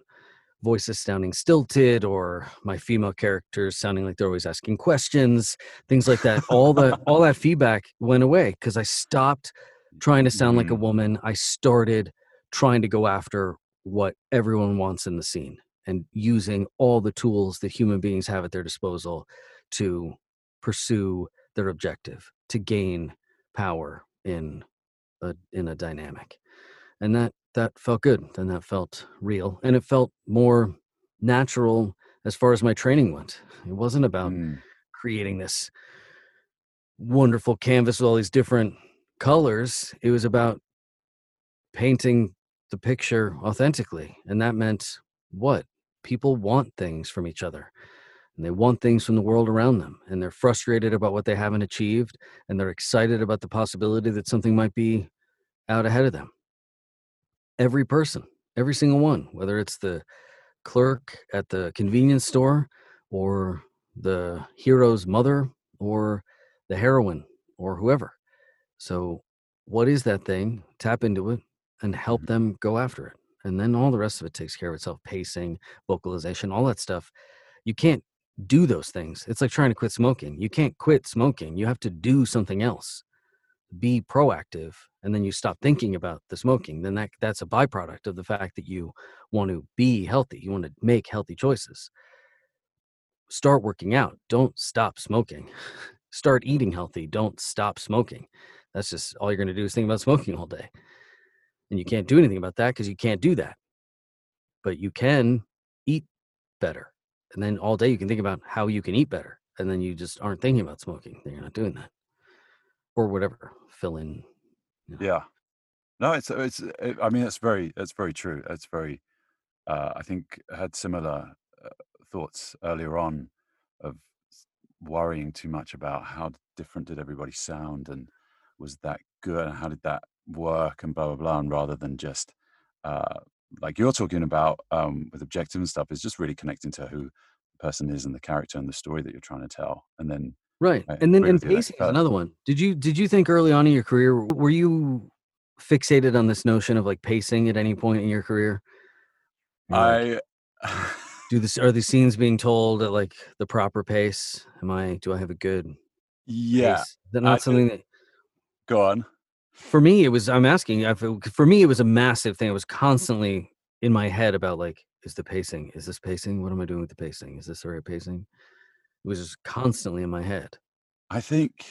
voices sounding stilted or my female characters sounding like they're always asking questions, things like that, all the all that feedback went away because I stopped trying to sound like a Mm. woman. I started trying to go after what everyone wants in the scene and using all the tools that human beings have at their disposal to pursue their objective to gain power in a in a dynamic and that that felt good and that felt real and it felt more natural as far as my training went. It wasn't about Mm. creating this wonderful canvas with all these different colors. It was about painting the picture authentically and that meant what? People want things from each other and they want things from the world around them and they're frustrated about what they haven't achieved and they're excited about the possibility that something might be out ahead of them every person every single one whether it's the clerk at the convenience store or the hero's mother or the heroine or whoever. So what is that thing? Tap into it and help Mhm. them go after it and then all the rest of it takes care of itself pacing vocalization all that stuff. You can't do those things. It's like trying to quit smoking. You can't quit smoking. You have to do something else be proactive and then you stop thinking about the smoking then that that's a byproduct of the fact that you want to be healthy you want to make healthy choices. Start working out don't stop smoking. Start eating healthy don't stop smoking. That's just all you're going to do is think about smoking all day. And you can't do anything about that because you can't do that. But you can eat better and then all day you can think about how you can eat better and then you just aren't thinking about smoking you're not doing that or whatever fill in you know. Yeah. No, it's it's. It, I mean, it's very it's very true. It's very. Uh, I think I had similar uh, thoughts earlier on of worrying too much about how different did everybody sound and was that good and how did that work and blah blah blah and rather than just uh, like you're talking about um, with objective and stuff is just really connecting to who the person is and the character and the story that you're trying to tell and then right I and then and with you there. pacing is another one. Did you did you think early on in your career were you fixated on this notion of like pacing at any point in your career? I do this are these scenes being told at like the proper pace? Am i do i have a good yeah pace? Is that I not did- something that go on. For me it was i'm asking it- for me it was a massive thing. I was constantly in my head about like is the pacing is this pacing? What am i doing with the pacing? Is this the right pacing it was just constantly in my head I think.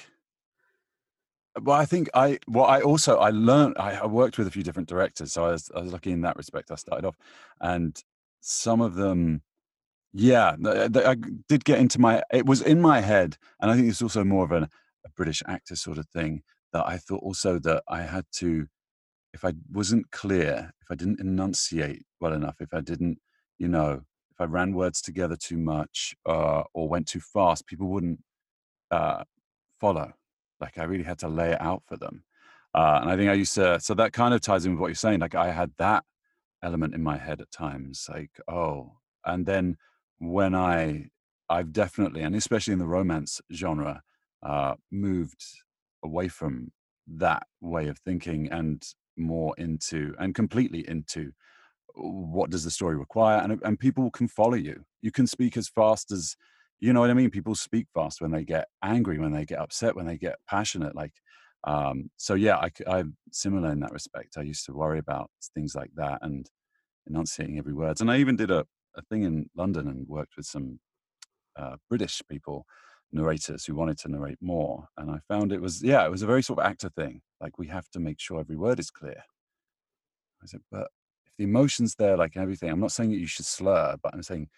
Well, I think I. Well, I also I learned. I, I worked with a few different directors, so I was I was lucky in that respect. I started off, and some of them, yeah, th- uh, th- I g- did get into my. It was in my head, and I think it's also more of an, a British actor sort of thing that I thought also that I had to, if I wasn't clear, if I didn't enunciate well enough, if I didn't, you know, if I ran words together too much uh, or went too fast, people wouldn't uh, follow. Like I really had to lay it out for them. Uh, and I think I used to, so that kind of ties in with what you're saying. Like I had that element in my head at times, like, oh, and then when I, I've definitely, and especially in the romance genre, uh, moved away from that way of thinking and more into, and completely into what does the story require? And, and people can follow you. You can speak as fast as you know what i mean? People speak fast when they get angry when they get upset when they get passionate like um so yeah I, i'm similar in that respect. I used to worry about things like that and enunciating every word and i even did a, a thing in london and worked with some uh, british people narrators who wanted to narrate more. And i found it was yeah it was a very sort of actor thing. Like we have to make sure every word is clear. I said but the emotions there, like everything. I'm not saying that you should slur, but I'm saying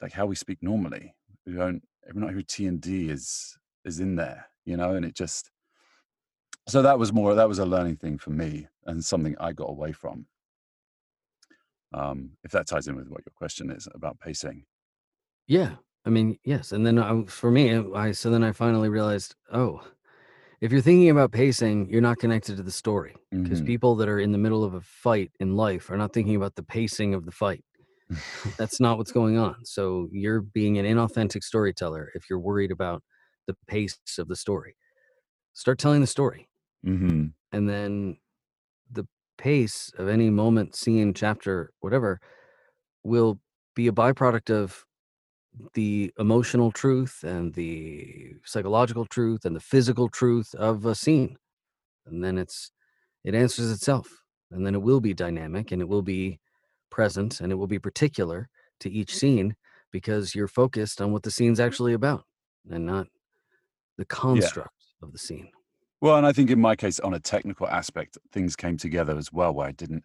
like how we speak normally. We don't. We're not who T and D is is in there, you know. And it just so that was more that was a learning thing for me and something I got away from. Um, if that ties in with what your question is about pacing. Yeah, I mean, yes. And then I, for me, I so then I finally realized, oh, if you're thinking about pacing, you're not connected to the story because Mhm. people that are in the middle of a fight in life are not thinking about the pacing of the fight. That's not what's going on. So you're being an inauthentic storyteller if you're worried about the pace of the story. Start telling the story. Mhm. And then the pace of any moment, scene, chapter, whatever, will be a byproduct of the emotional truth and the psychological truth and the physical truth of a scene. And then it's it answers itself. And then it will be dynamic and it will be present and it will be particular to each mm-hmm. scene because you're focused on what the scene's mm-hmm. actually about and not the construct of the scene. Well, and I think in my case, on a technical aspect, things came together as well, where I didn't,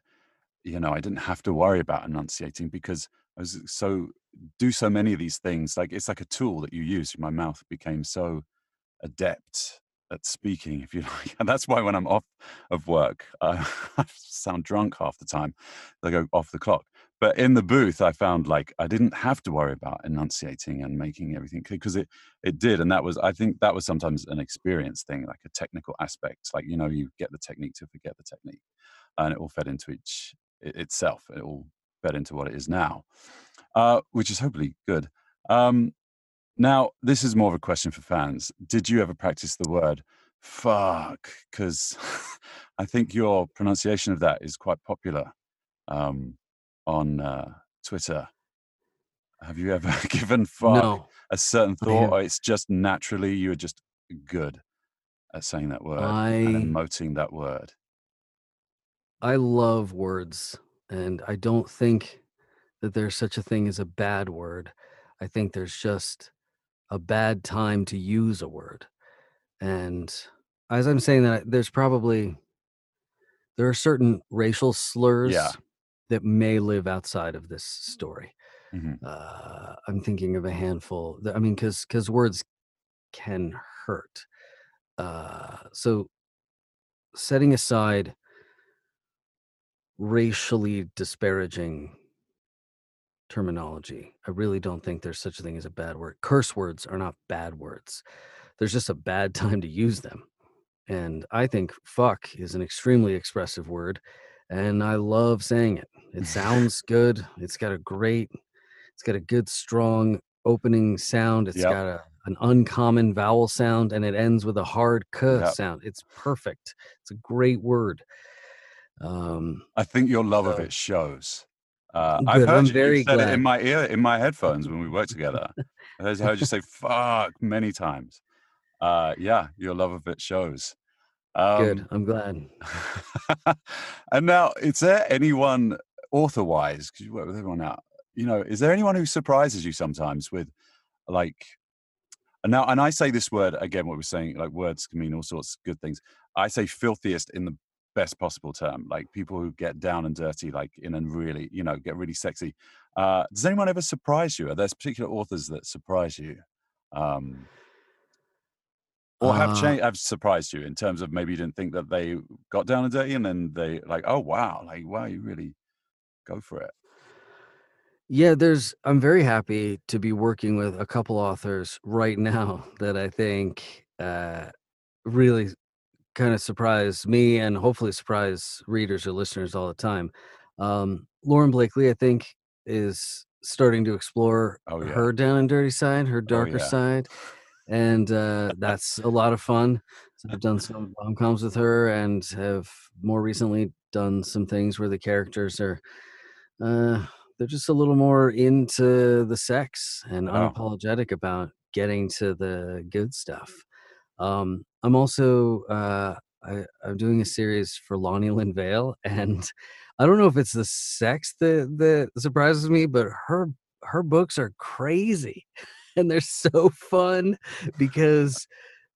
you know, I didn't have to worry about enunciating because I was so do so many of these things. Like it's like a tool that you use. My mouth became so adept at speaking, if you like. And that's why when I'm off of work, I sound drunk half the time. I go off the clock. But in the booth, I found like I didn't have to worry about enunciating and making everything because it it did, and that was I think that was sometimes an experience thing, like a technical aspect. Like you know, you get the technique to forget the technique, and it all fed into each itself. It all fed into what it is now, uh, which is hopefully good. Um, now, this is more of a question for fans. Did you ever practice the word fuck? Because I think your pronunciation of that is quite popular um, on uh, Twitter. Have you ever given fuck No, a certain thought, or it's just naturally you're just good at saying that word and emoting that word? I love words and I don't think that there's such a thing as a bad word. I think there's just a bad time to use a word. And as I'm saying that, there's probably there are certain racial Yeah. slurs that may live outside of this story. hmm Uh, I'm thinking of a handful. that- I mean, because because words can hurt. Uh, so setting aside racially disparaging terminology, I really don't think there's such a thing as a bad word. Curse words are not bad words. There's just a bad time to use them. And I think fuck is an extremely expressive word. And I love saying it. It sounds good. It's got a great, it's got a good, strong opening sound. It's Yep. got a, an uncommon vowel sound and it ends with a hard k Yep. sound. It's perfect. It's a great word. Um, I think your love of it shows. Uh, I've heard I'm you. Very said it in my ear, in my headphones when we worked together. I've heard you say "fuck" many times. Uh, yeah, your love of it shows. Good. Um, I'm glad. and now, is there anyone author-wise? Because you work with everyone now. You know, is there anyone who surprises you sometimes with, like, and now, and I say this word again. What we're saying, like, words can mean all sorts of good things. I say filthiest in the best possible term, like people who get down and dirty, like in a really, you know, get really sexy. Uh, does anyone ever surprise you? Are there particular authors that surprise you? Um, or have Uh, changed have surprised you in terms of maybe you didn't think that they got down and dirty and then they like oh wow like wow you really go for it yeah, there's, I'm very happy to be working with a couple authors right now that I think uh, really kind of surprise me and hopefully surprise readers or listeners all the time. Um, Lauren Blakely, I think, is starting to explore Oh yeah. her down and dirty side, her Oh darker yeah. side, and uh, that's a lot of fun. So I've done some rom coms with her, and have more recently done some things where the characters are uh, they're just a little more into the sex and Oh. unapologetic about getting to the good stuff. Um, I'm also uh, I, I'm doing a series for Lonnie Lynn Vale, and I don't know if it's the sex that that surprises me, but her her books are crazy, and they're so fun because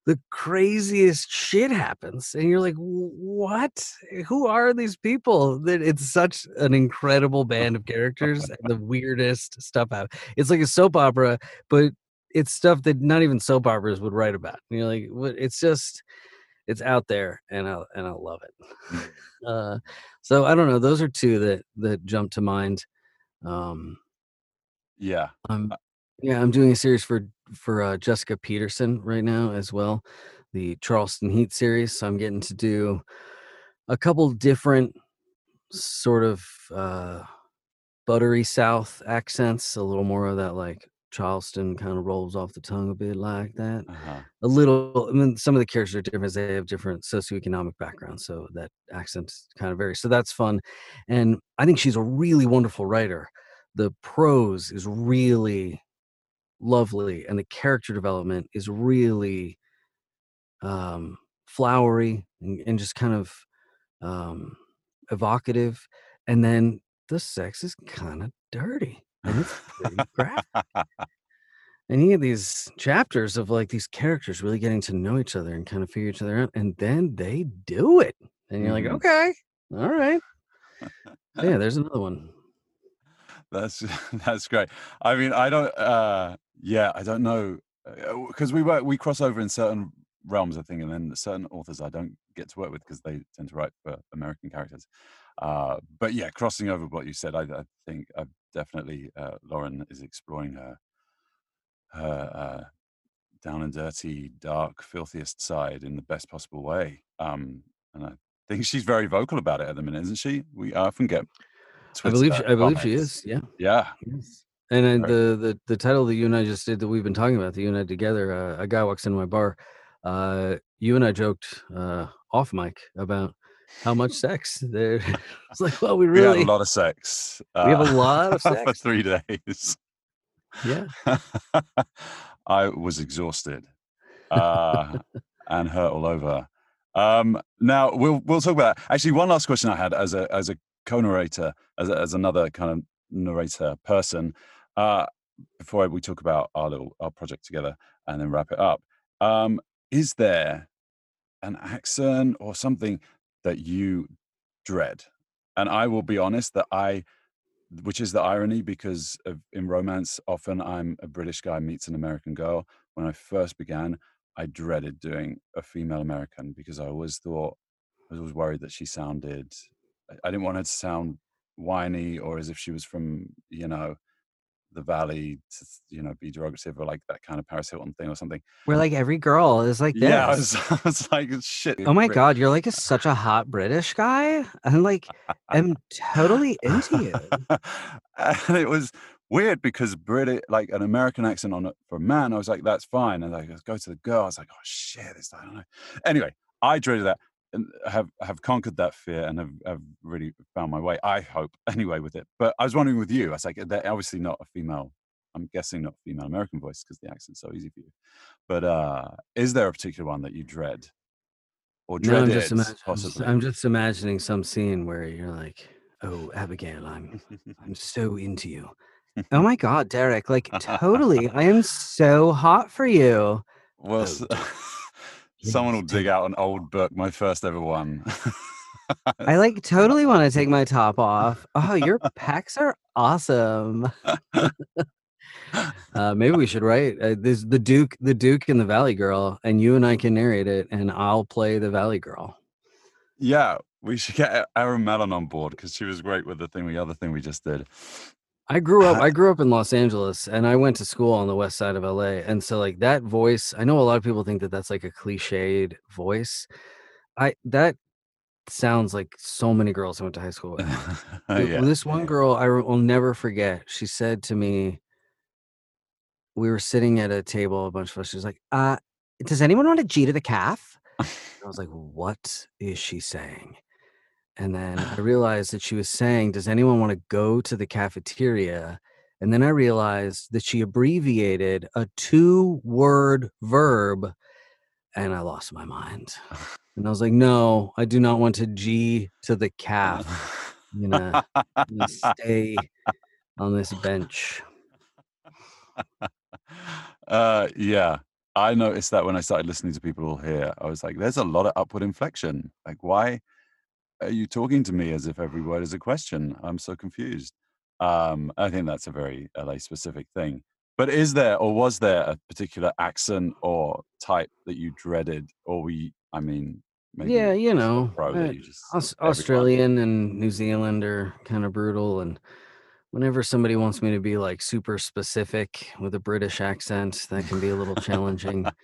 the craziest shit happens, and you're like, what? Who are these people? That it's such an incredible band of characters, and the weirdest stuff. It's like a soap opera, but it's stuff that not even soap operas would write about. And you're like, what? It's just, it's out there, and I and I love it. Uh, so I don't know. Those are two that that jump to mind. Um, Yeah. I'm yeah, I'm doing a series for for uh, Jessica Peterson right now as well, the Charleston Heat series. So I'm getting to do a couple different sort of uh, buttery South accents, a little more of that like Charleston kind of rolls off the tongue a bit like that. Uh-huh. A little, I mean, some of the characters are different. They have different socioeconomic backgrounds, so that accent kind of varies. So that's fun, and I think she's a really wonderful writer. The prose is really lovely, and the character development is really um, flowery and, and just kind of um, evocative. And then the sex is kind of dirty, and it's pretty graphic. And you get these chapters of like these characters really getting to know each other and kind of figure each other out, and then they do it, and you're like, Mhm. okay, all right, yeah. There's another one. That's that's great. I mean, I don't. Uh, yeah, I don't know because we work we cross over in certain realms, I think, and then certain authors I don't get to work with because they tend to write for American characters. Uh, but yeah, crossing over what you said, I, I think I've definitely uh, Lauren is exploring her her uh, down and dirty, dark, filthiest side in the best possible way. Um, and I think she's very vocal about it at the minute, isn't she? We often get. I believe she, I believe she is. Yeah. Yeah. Yes. And then the, the the title that you and I just did that we've been talking about, that you and I together, uh, a guy walks into my bar. Uh, you and I joked uh, off mic about how much sex there. it's like, well, we We really, had a lot of sex. we have a uh, lot of sex for three days. Yeah. I was exhausted uh, and hurt all over. Um, now we'll we'll talk about that. actually one last question I had as a as a co-narrator as a, as another kind of narrator person uh, before we talk about our little our project together and then wrap it up. Um, is there an accent or something that you dread? And I will be honest that I which is the irony because of, in romance often i'm a british guy meets an american girl when i first began i dreaded doing a female american because i always thought i was always worried that she sounded i didn't want her to sound whiny or as if she was from you know the valley to you know be derogative or like that kind of paris hilton thing or something We're like every girl is like this. yeah I was, I was like shit oh my Brit- god, you're like a, such a hot British guy. I'm like, I'm totally into you. and it was weird because British, like an American accent on it for a man, I was like, that's fine. And like, let's go to the girl. I was like, oh shit, this I don't know. Anyway, I dreaded that have have conquered that fear and have, have really found my way. I hope anyway with it. But I was wondering with you, I was like, they're obviously not a female. I'm guessing not female American voice because the accent's so easy for you. But uh is there a particular one that you dread? Or dread? No, I'm just, imag- I'm just possibly? I'm just imagining some scene where you're like, oh, Abigail, I'm I'm so into you. Oh my god, Derek, like totally. I am so hot for you. Well, Oh. someone will dig out an old book, my first ever one. I like totally want to take my top off. Oh, your packs are awesome. Uh, maybe we should write uh, this the Duke, the Duke and the Valley Girl, and you and I can narrate it, and I'll play the Valley Girl. yeah, we should get Erin Mallon on board because she was great with the thing, the other thing we just did. I grew up. I grew up in Los Angeles, and I went to school on the west side of LA. And so, like that voice, I know a lot of people think that that's like a cliched voice. I that sounds like so many girls I went to high school with. Yeah. This one girl I will never forget. She said to me, we were sitting at a table, a bunch of us. She's like, uh, does anyone want a G to the calf? I was like, what is she saying? And then I realized that she was saying, does anyone want to go to the cafeteria? And then I realized that she abbreviated a two word verb and I lost my mind. And I was like, no, I do not want to G to the calf. I'm gonna, I'm gonna stay on this bench. uh, yeah, I noticed that when I started listening to people here. I was like, there's a lot of upward inflection. Like, why are you talking to me as if every word is a question? I'm so confused. Um, I think that's a very LA specific thing. But is there or was there a particular accent or type that you dreaded, or we? I mean, maybe Yeah, you know, uh, you just Aus- Australian and New Zealand are kind of brutal. And whenever somebody wants me to be like super specific with a British accent, that can be a little challenging.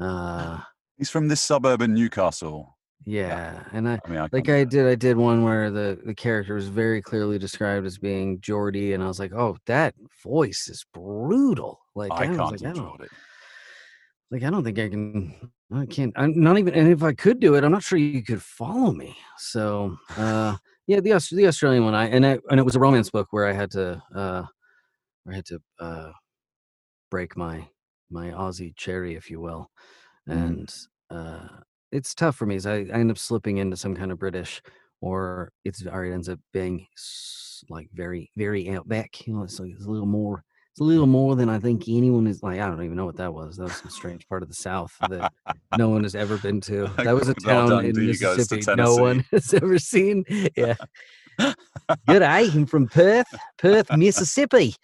Uh, He's from this suburb in Newcastle. Yeah, and I I mean, I like I did I did one where the the character was very clearly described as being Geordie, and I was like, oh, that voice is brutal. Like that. I was can't like, do I don't, like I don't think I can. I can't. I'm not even. And if I could do it, I'm not sure you could follow me. So, uh, yeah, the the Australian one. I and I and it was a romance book where I had to uh, where I had to uh, break my my Aussie cherry, if you will, Mhm. and uh, it's tough for me. Is I, I end up slipping into some kind of British, or it's or it ends up being s- like very very outback. You know, it's like it's a little more. It's a little more than I think anyone is like. I don't even know what that was. That was some strange part of the South that no one has ever been to. That was a Crocodile town in Dundee goes to Mississippi no one has ever seen. Yeah. Good day. I'm from Perth, Perth, Mississippi.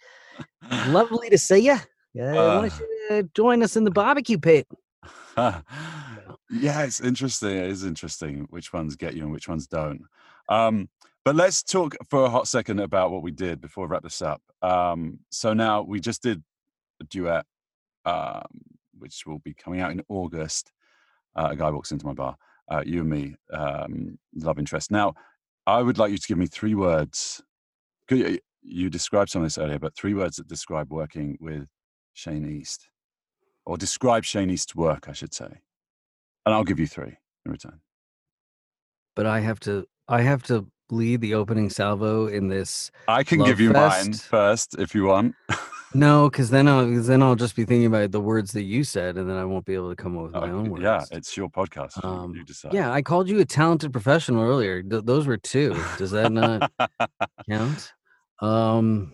Lovely to see you. Yeah, why Uh. don't you uh, join us in the barbecue pit? Yeah, it's interesting. It is interesting which ones get you and which ones don't. Um, but let's talk for a hot second about what we did before we wrap this up. Um, so now we just did a duet, um, which will be coming out in August. Uh, a guy walks into my bar. Uh, you and me, um, love interest. Now, I would like you to give me three words. Could You, you described some of this earlier, but three words that describe working with Shane East, or describe Shane East's work, I should say. And I'll give you three in return. But I have to I have to lead the opening salvo in this. I can give you mine first if you want. No, because then I'll 'cause then I'll just be thinking about the words that you said, and then I won't be able to come up with my own words. yeah, it's your podcast. You- Um, you decide. Yeah, I called you a talented professional earlier. Th- those were two. Does that not count? Um,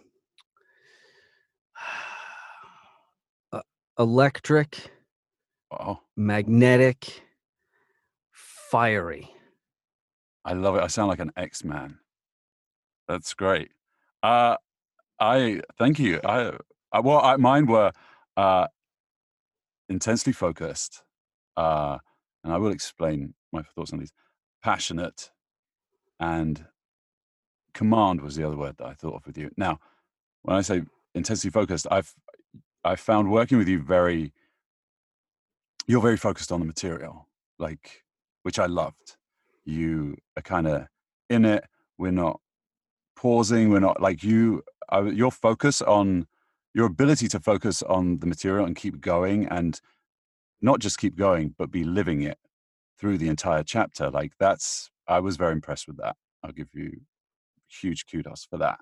uh, electric, oh, magnetic, fiery. I love it. I sound like an X Man. That's great. Uh, I thank you. I, I well, I, mine were uh, intensely focused, uh, and I will explain my thoughts on these. Passionate and command was the other word that I thought of with you. Now, when I say intensely focused, I've I found working with you very. You're very focused on the material, like which I loved. You are kind of in it. We're not pausing. We're not like you. Uh, your focus on your ability to focus on the material and keep going, and not just keep going, but be living it through the entire chapter. Like that's. I was very impressed with that. I'll give you huge kudos for that.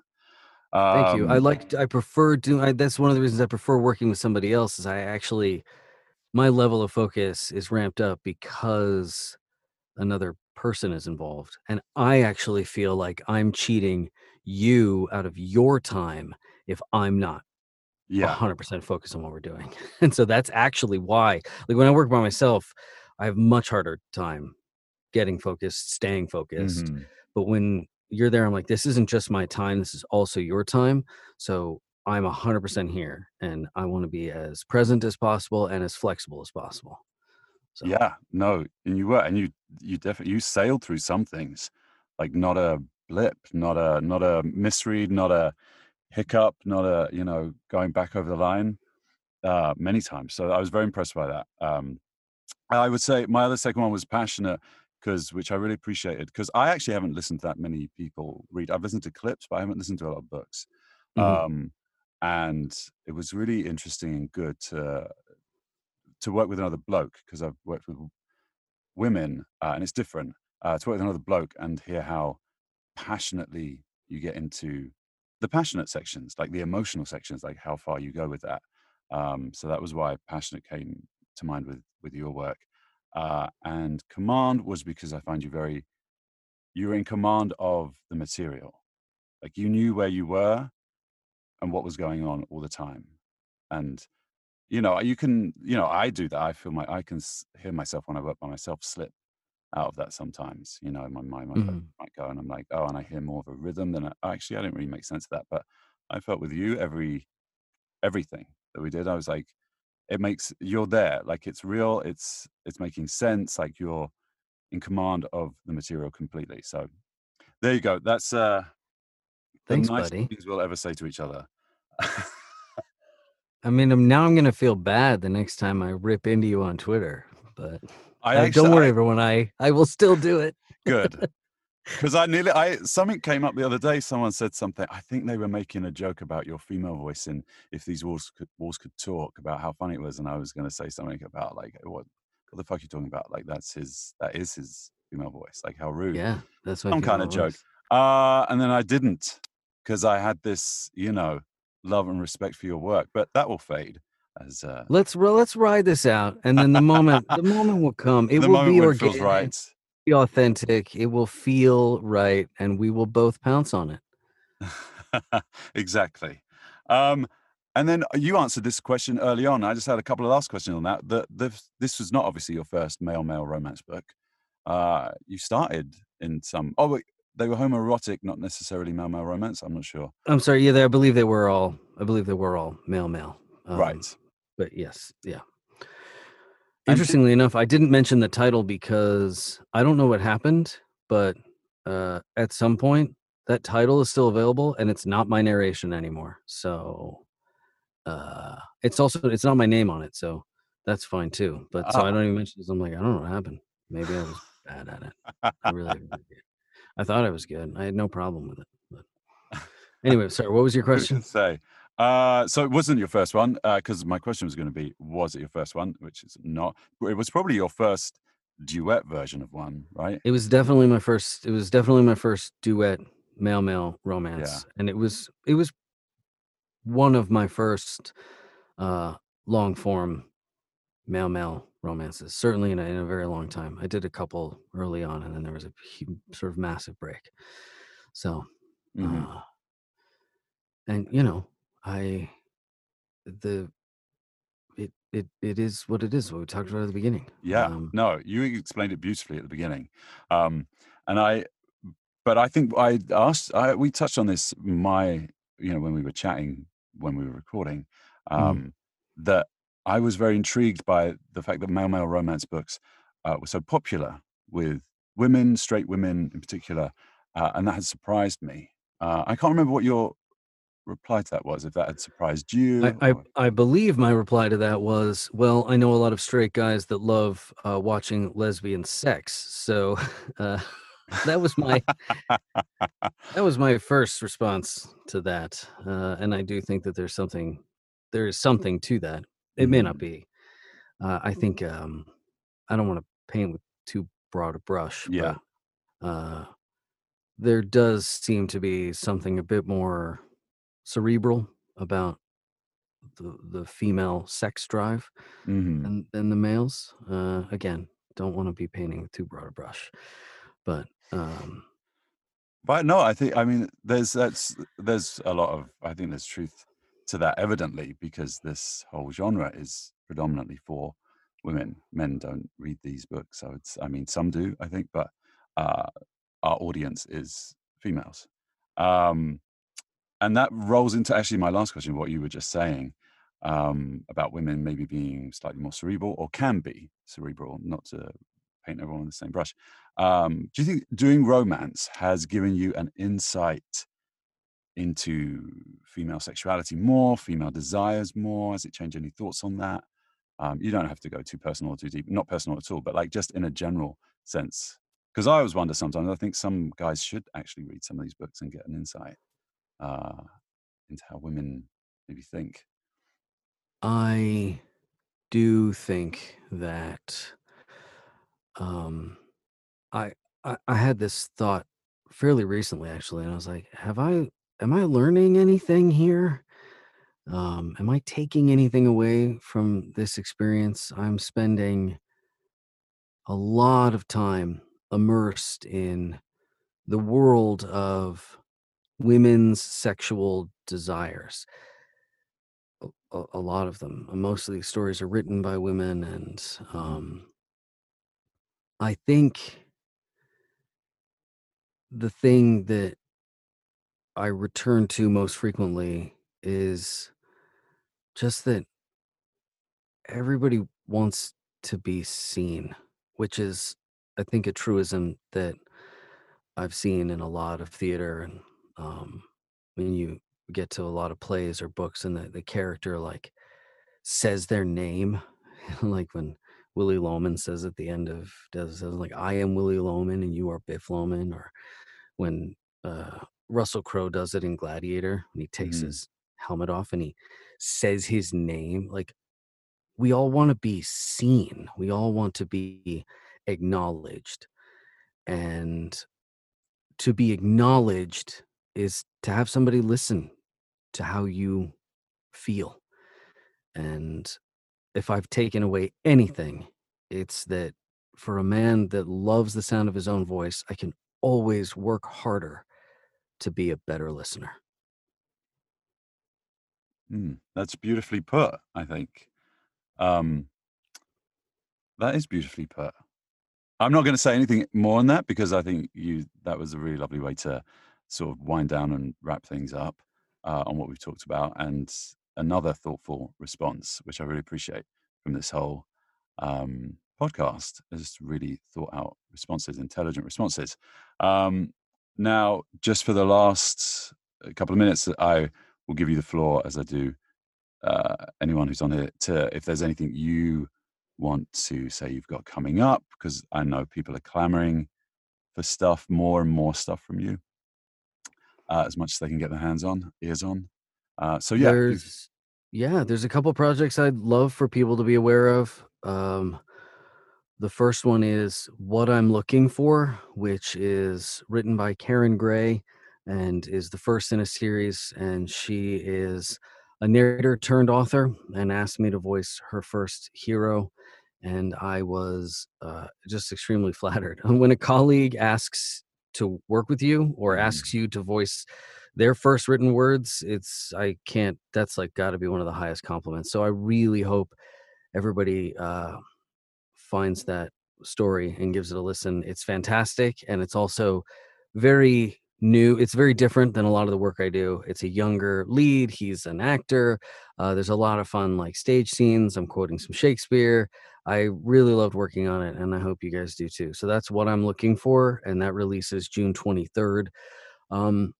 Thank you. I Um, like. I prefer doing. I, that's one of the reasons I prefer working with somebody else. Is I actually, my level of focus is ramped up because another person is involved, and I actually feel like I'm cheating you out of your time if I'm not yeah. 100% focused on what we're doing. And so that's actually why, like when I work by myself, I have much harder time getting focused, staying focused. Mhm. But when you're there, I'm like, this isn't just my time, this is also your time. So I'm 100% here and I want to be as present as possible and as flexible as possible. So, Yeah, no, and you were, and you you definitely you sailed through some things, like not a blip, not a not a misread, not a hiccup, not a you know going back over the line, uh, many times. So I was very impressed by that. Um, I would say my other second one was passionate because which I really appreciated because I actually haven't listened to that many people read. I've listened to clips, but I haven't listened to a lot of books. Mhm. Um, and it was really interesting and good to to work with another bloke because I've worked with women uh, and it's different uh, to work with another bloke and hear how passionately you get into the passionate sections, like the emotional sections, like how far you go with that. Um, so that was why passionate came to mind with with your work. Uh, and command was because I find you very you were in command of the material, like you knew where you were and what was going on all the time, and you know you can you know I do that. I feel my I can hear myself when I work by myself slip out of that sometimes. You know, my mind might, Mhm. might go, and I'm like, oh, and I hear more of a rhythm than I, actually I didn't really make sense of that. But I felt with you every everything that we did, I was like, it makes you're there, like it's real, it's it's making sense, like you're in command of the material completely. So there you go. That's uh the Thanks, nicest buddy. things we'll ever say to each other. I mean, um, now I'm gonna feel bad the next time I rip into you on Twitter, but I uh, actually don't worry, I- everyone. I I will still do it. good because I nearly I something came up the other day. Someone said something. I think they were making a joke about your female voice in "If These Walls Could Walls Could Talk" about how funny it was, and I was going to say something about like what what the fuck are you talking about? Like that's his that is his female voice. Like how rude. Yeah, that's my Some kind of joke. Uh, and then I didn't because I had this, you know, love and respect for your work, but that will fade as uh, Let's let's ride this out, and then the moment the moment will come. It the will be organic, right. be authentic. It will feel right, and we will both pounce on it. exactly. Um, and then you answered this question early on. I just had a couple of last questions on that. The, the, this was not obviously your first male male romance book. Uh, you started in some. Oh, they were homoerotic, not necessarily male male romance. I'm not sure. I'm sorry. Yeah, they, I believe they were all. I believe they were all male male. Um, right. But yes, yeah. And Interestingly enough, I didn't mention the title because I don't know what happened, but uh, at some point that title is still available and it's not my narration anymore. So uh, it's also it's not my name on it, so that's fine too. But so I Ah. don't even mention this. I'm like, I don't know what happened. Maybe I was bad at it. I really, really. I thought I was good. I had no problem with it. But anyway, sorry. What was your question? say. Uh, so it wasn't your first one because my question was going to be, was it your first one? Which is not. but It was probably your first duet version of one, right? It was definitely my first. It was definitely my first duet male male romance, and it was it was one of my first uh, long form male male romances. Certainly in a, in a very long time. I did a couple early on, and then there was a sort of massive break. So, Mhm. uh, and you know, I the it it it is what it is. What we talked about at the beginning. Yeah, Um, no, you explained it beautifully at the beginning, um, and I, but I think I asked, I, we touched on this, my, you know, when we were chatting, when we were recording, um, that I was very intrigued by the fact that male male romance books uh, were so popular with women, straight women in particular, uh, and that has surprised me. Uh, I can't remember what your reply to that was, if that had surprised you. I, I I believe my reply to that was, well, I know a lot of straight guys that love uh, watching lesbian sex, so uh, that was my that was my first response to that, uh, and I do think that there's something there is something to that. It may not Mhm. be. Uh, I think um, I don't want to paint with too broad a brush, Yeah. but uh, there does seem to be something a bit more cerebral about the the female sex drive Mhm. than than the males. Uh, again, don't want to be painting with too broad a brush, but um, But no, I think I mean there's that's there's a lot of I think there's truth to that evidently because this whole genre is predominantly for women. Men don't read these books, it's I mean some do I think, but uh, our audience is females. Um, and that rolls into actually my last question, what you were just saying um, about women maybe being slightly more cerebral or can be cerebral, not to paint everyone with the same brush. Um, do you think doing romance has given you an insight into female sexuality more, female desires more? Has it changed any thoughts on that? Um, you don't have to go too personal or too deep, not personal at all, but like just in a general sense, because I always wonder sometimes. I think some guys should actually read some of these books and get an insight uh, into how women maybe think. I do think that um, I, I I had this thought fairly recently, actually, and I was like, "Have I? Am I learning anything here? Um, am I taking anything away from this experience? I'm spending a lot of time immersed in the world of women's sexual desires. A, a, lot of them. Most of these stories are written by women, and um, I think the thing that I return to most frequently is just that everybody wants to be seen, which is, I think, a truism that I've seen in a lot of theater. And um, when you get to a lot of plays or books, and the, the character like says their name, like when Willy Loman says at the end of does like I am Willy Loman and you are Biff Loman, or when uh, Russell Crowe does it in Gladiator when he takes hmm his helmet off and he says his name. Like we all want to be seen, we all want to be acknowledged, and to be acknowledged is to have somebody listen to how you feel. And if I've taken away anything, it's that for a man that loves the sound of his own voice, I can always work harder to be a better listener. Mm, that's beautifully put. I think um, that is beautifully put. I'm not going to say anything more on that because I think you that was a really lovely way to sort of wind down and wrap things up uh, on what we've talked about, and another thoughtful response, which I really appreciate from this whole um, podcast, is really thought out responses, intelligent responses. Um, now, just for the last uh, couple of minutes, I will give you the floor as I do uh, anyone who's on here to if there's anything you want to say you've got coming up because I know people are clamoring for stuff, more and more stuff from you, uh, as much as they can get their hands on, ears on. Uh, so yeah. There's yeah, there's a couple projects I'd love for people to be aware of. Um, the first one is What I'm Looking For, which is written by Karen Gray and is the first in a series. And she is a narrator turned author and asked me to voice her first hero. And I was uh, just extremely flattered. When a colleague asks to work with you or Mhm. asks you to voice their first written words, it's, I can't, that's like got to be one of the highest compliments. So I really hope everybody uh, finds that story and gives it a listen. It's fantastic. And it's also very new. It's very different than a lot of the work I do. It's a younger lead. He's an actor. Uh, there's a lot of fun, like stage scenes. I'm quoting some Shakespeare. I really loved working on it, and I hope you guys do too. So that's what I'm looking for, and that releases June 23rd. Um,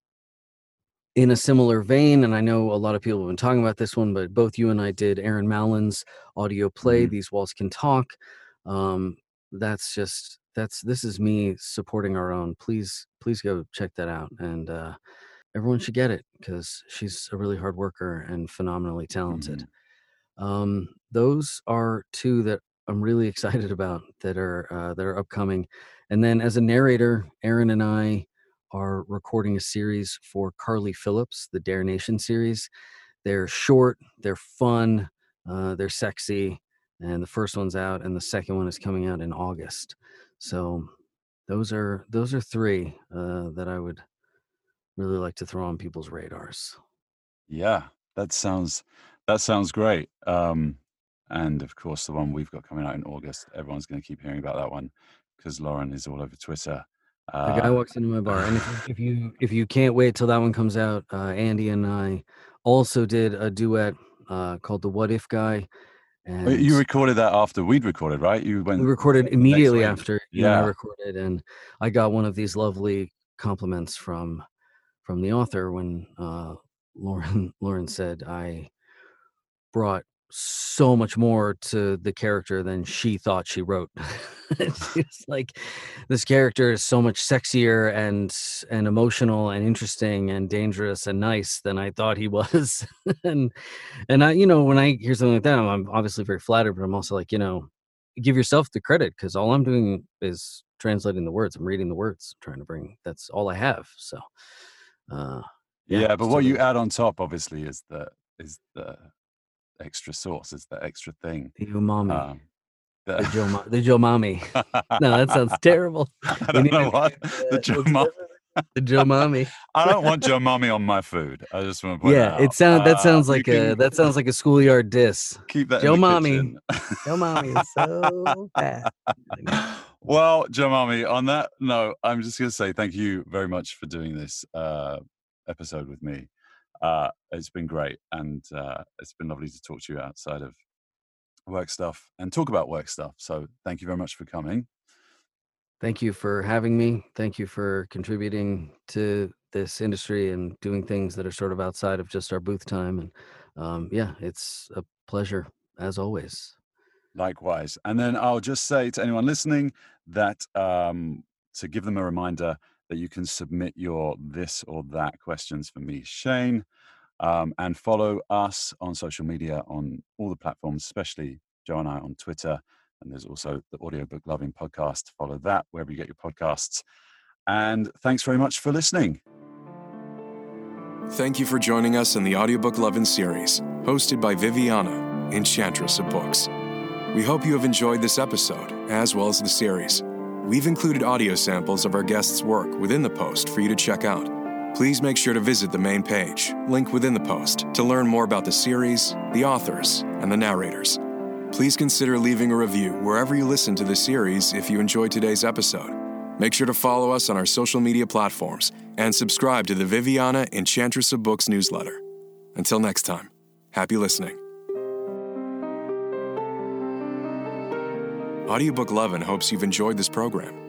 in a similar vein, and I know a lot of people have been talking about this one, but both you and I did Erin Mallon's audio play, Mhm. These Walls Can Talk. Um, that's just that's this is me supporting our own. Please, please go check that out. And uh everyone should get it because she's a really hard worker and phenomenally talented. Mhm. Um, those are two that I'm really excited about that are uh, that are upcoming. And then as a narrator, Erin and I are recording a series for Carly Phillips, the Dare Nation series. They're short, they're fun, uh, they're sexy, and the first one's out, and the second one is coming out in August. So those are those are three uh, that I would really like to throw on people's radars. Yeah, that sounds that sounds great. Um, and of course, the one we've got coming out in August, everyone's going to keep hearing about that one because Lauren is all over Twitter. The guy Uh, walks into my bar, and if you if you if you can't wait till that one comes out, uh, Andy and I also did a duet uh, called "The What If Guy," and you recorded that after we'd recorded, right? You went. we recorded immediately after you and I recorded, and I got one of these lovely compliments from from the author when uh, Lauren Lauren said I brought so much more to the character than she thought she wrote. it's like this character is so much sexier and and emotional and interesting and dangerous and nice than I thought he was. and and I, you know, when I hear something like that, I'm obviously very flattered, but I'm also like, you know, give yourself the credit because all I'm doing is translating the words. I'm reading the words, trying to bring. That's all I have. So, uh, yeah, yeah but what you add on top, obviously, is the is the extra sauce, is the extra thing. the umami, Um, the the, Joe, the Joe Mommy. No, that sounds terrible. I don't know what the. Joe Let's Mom. go for The Joe Mommy. I don't want Joe Mommy on my food. I just want to point Yeah, that it sounds. That Uh, sounds you like a. can That sounds like a schoolyard diss. keep that Joe Mommy. Joe Mommy is so fat. well, Joe Mommy, on that note, I'm just going to say thank you very much for doing this uh, episode with me. Uh, it's been great, and uh, it's been lovely to talk to you outside of work stuff and talk about work stuff. So, thank you very much for coming. Thank you for having me. Thank you for contributing to this industry and doing things that are sort of outside of just our booth time. And um, yeah, it's a pleasure as always. Likewise. And then I'll just say to anyone listening that um, to give them a reminder that you can submit your this or that questions for me, Shane, um, and follow us on social media on all the platforms, especially Joe and I on Twitter. And there's also the Audiobook Lovin' podcast. Follow that wherever you get your podcasts. And thanks very much for listening. Thank you for joining us in the Audiobook Lovin' series, hosted by Viviana, Enchantress of Books. We hope you have enjoyed this episode, as well as the series. We've included audio samples of our guests' work within the post for you to check out. Please make sure to visit the main page, link within the post, to learn more about the series, the authors, and the narrators. Please consider leaving a review wherever you listen to the series if you enjoyed today's episode. Make sure to follow us on our social media platforms and subscribe to the Viviana Enchantress of Books newsletter. Until next time, happy listening. Audiobook Lovin' hopes you've enjoyed this program.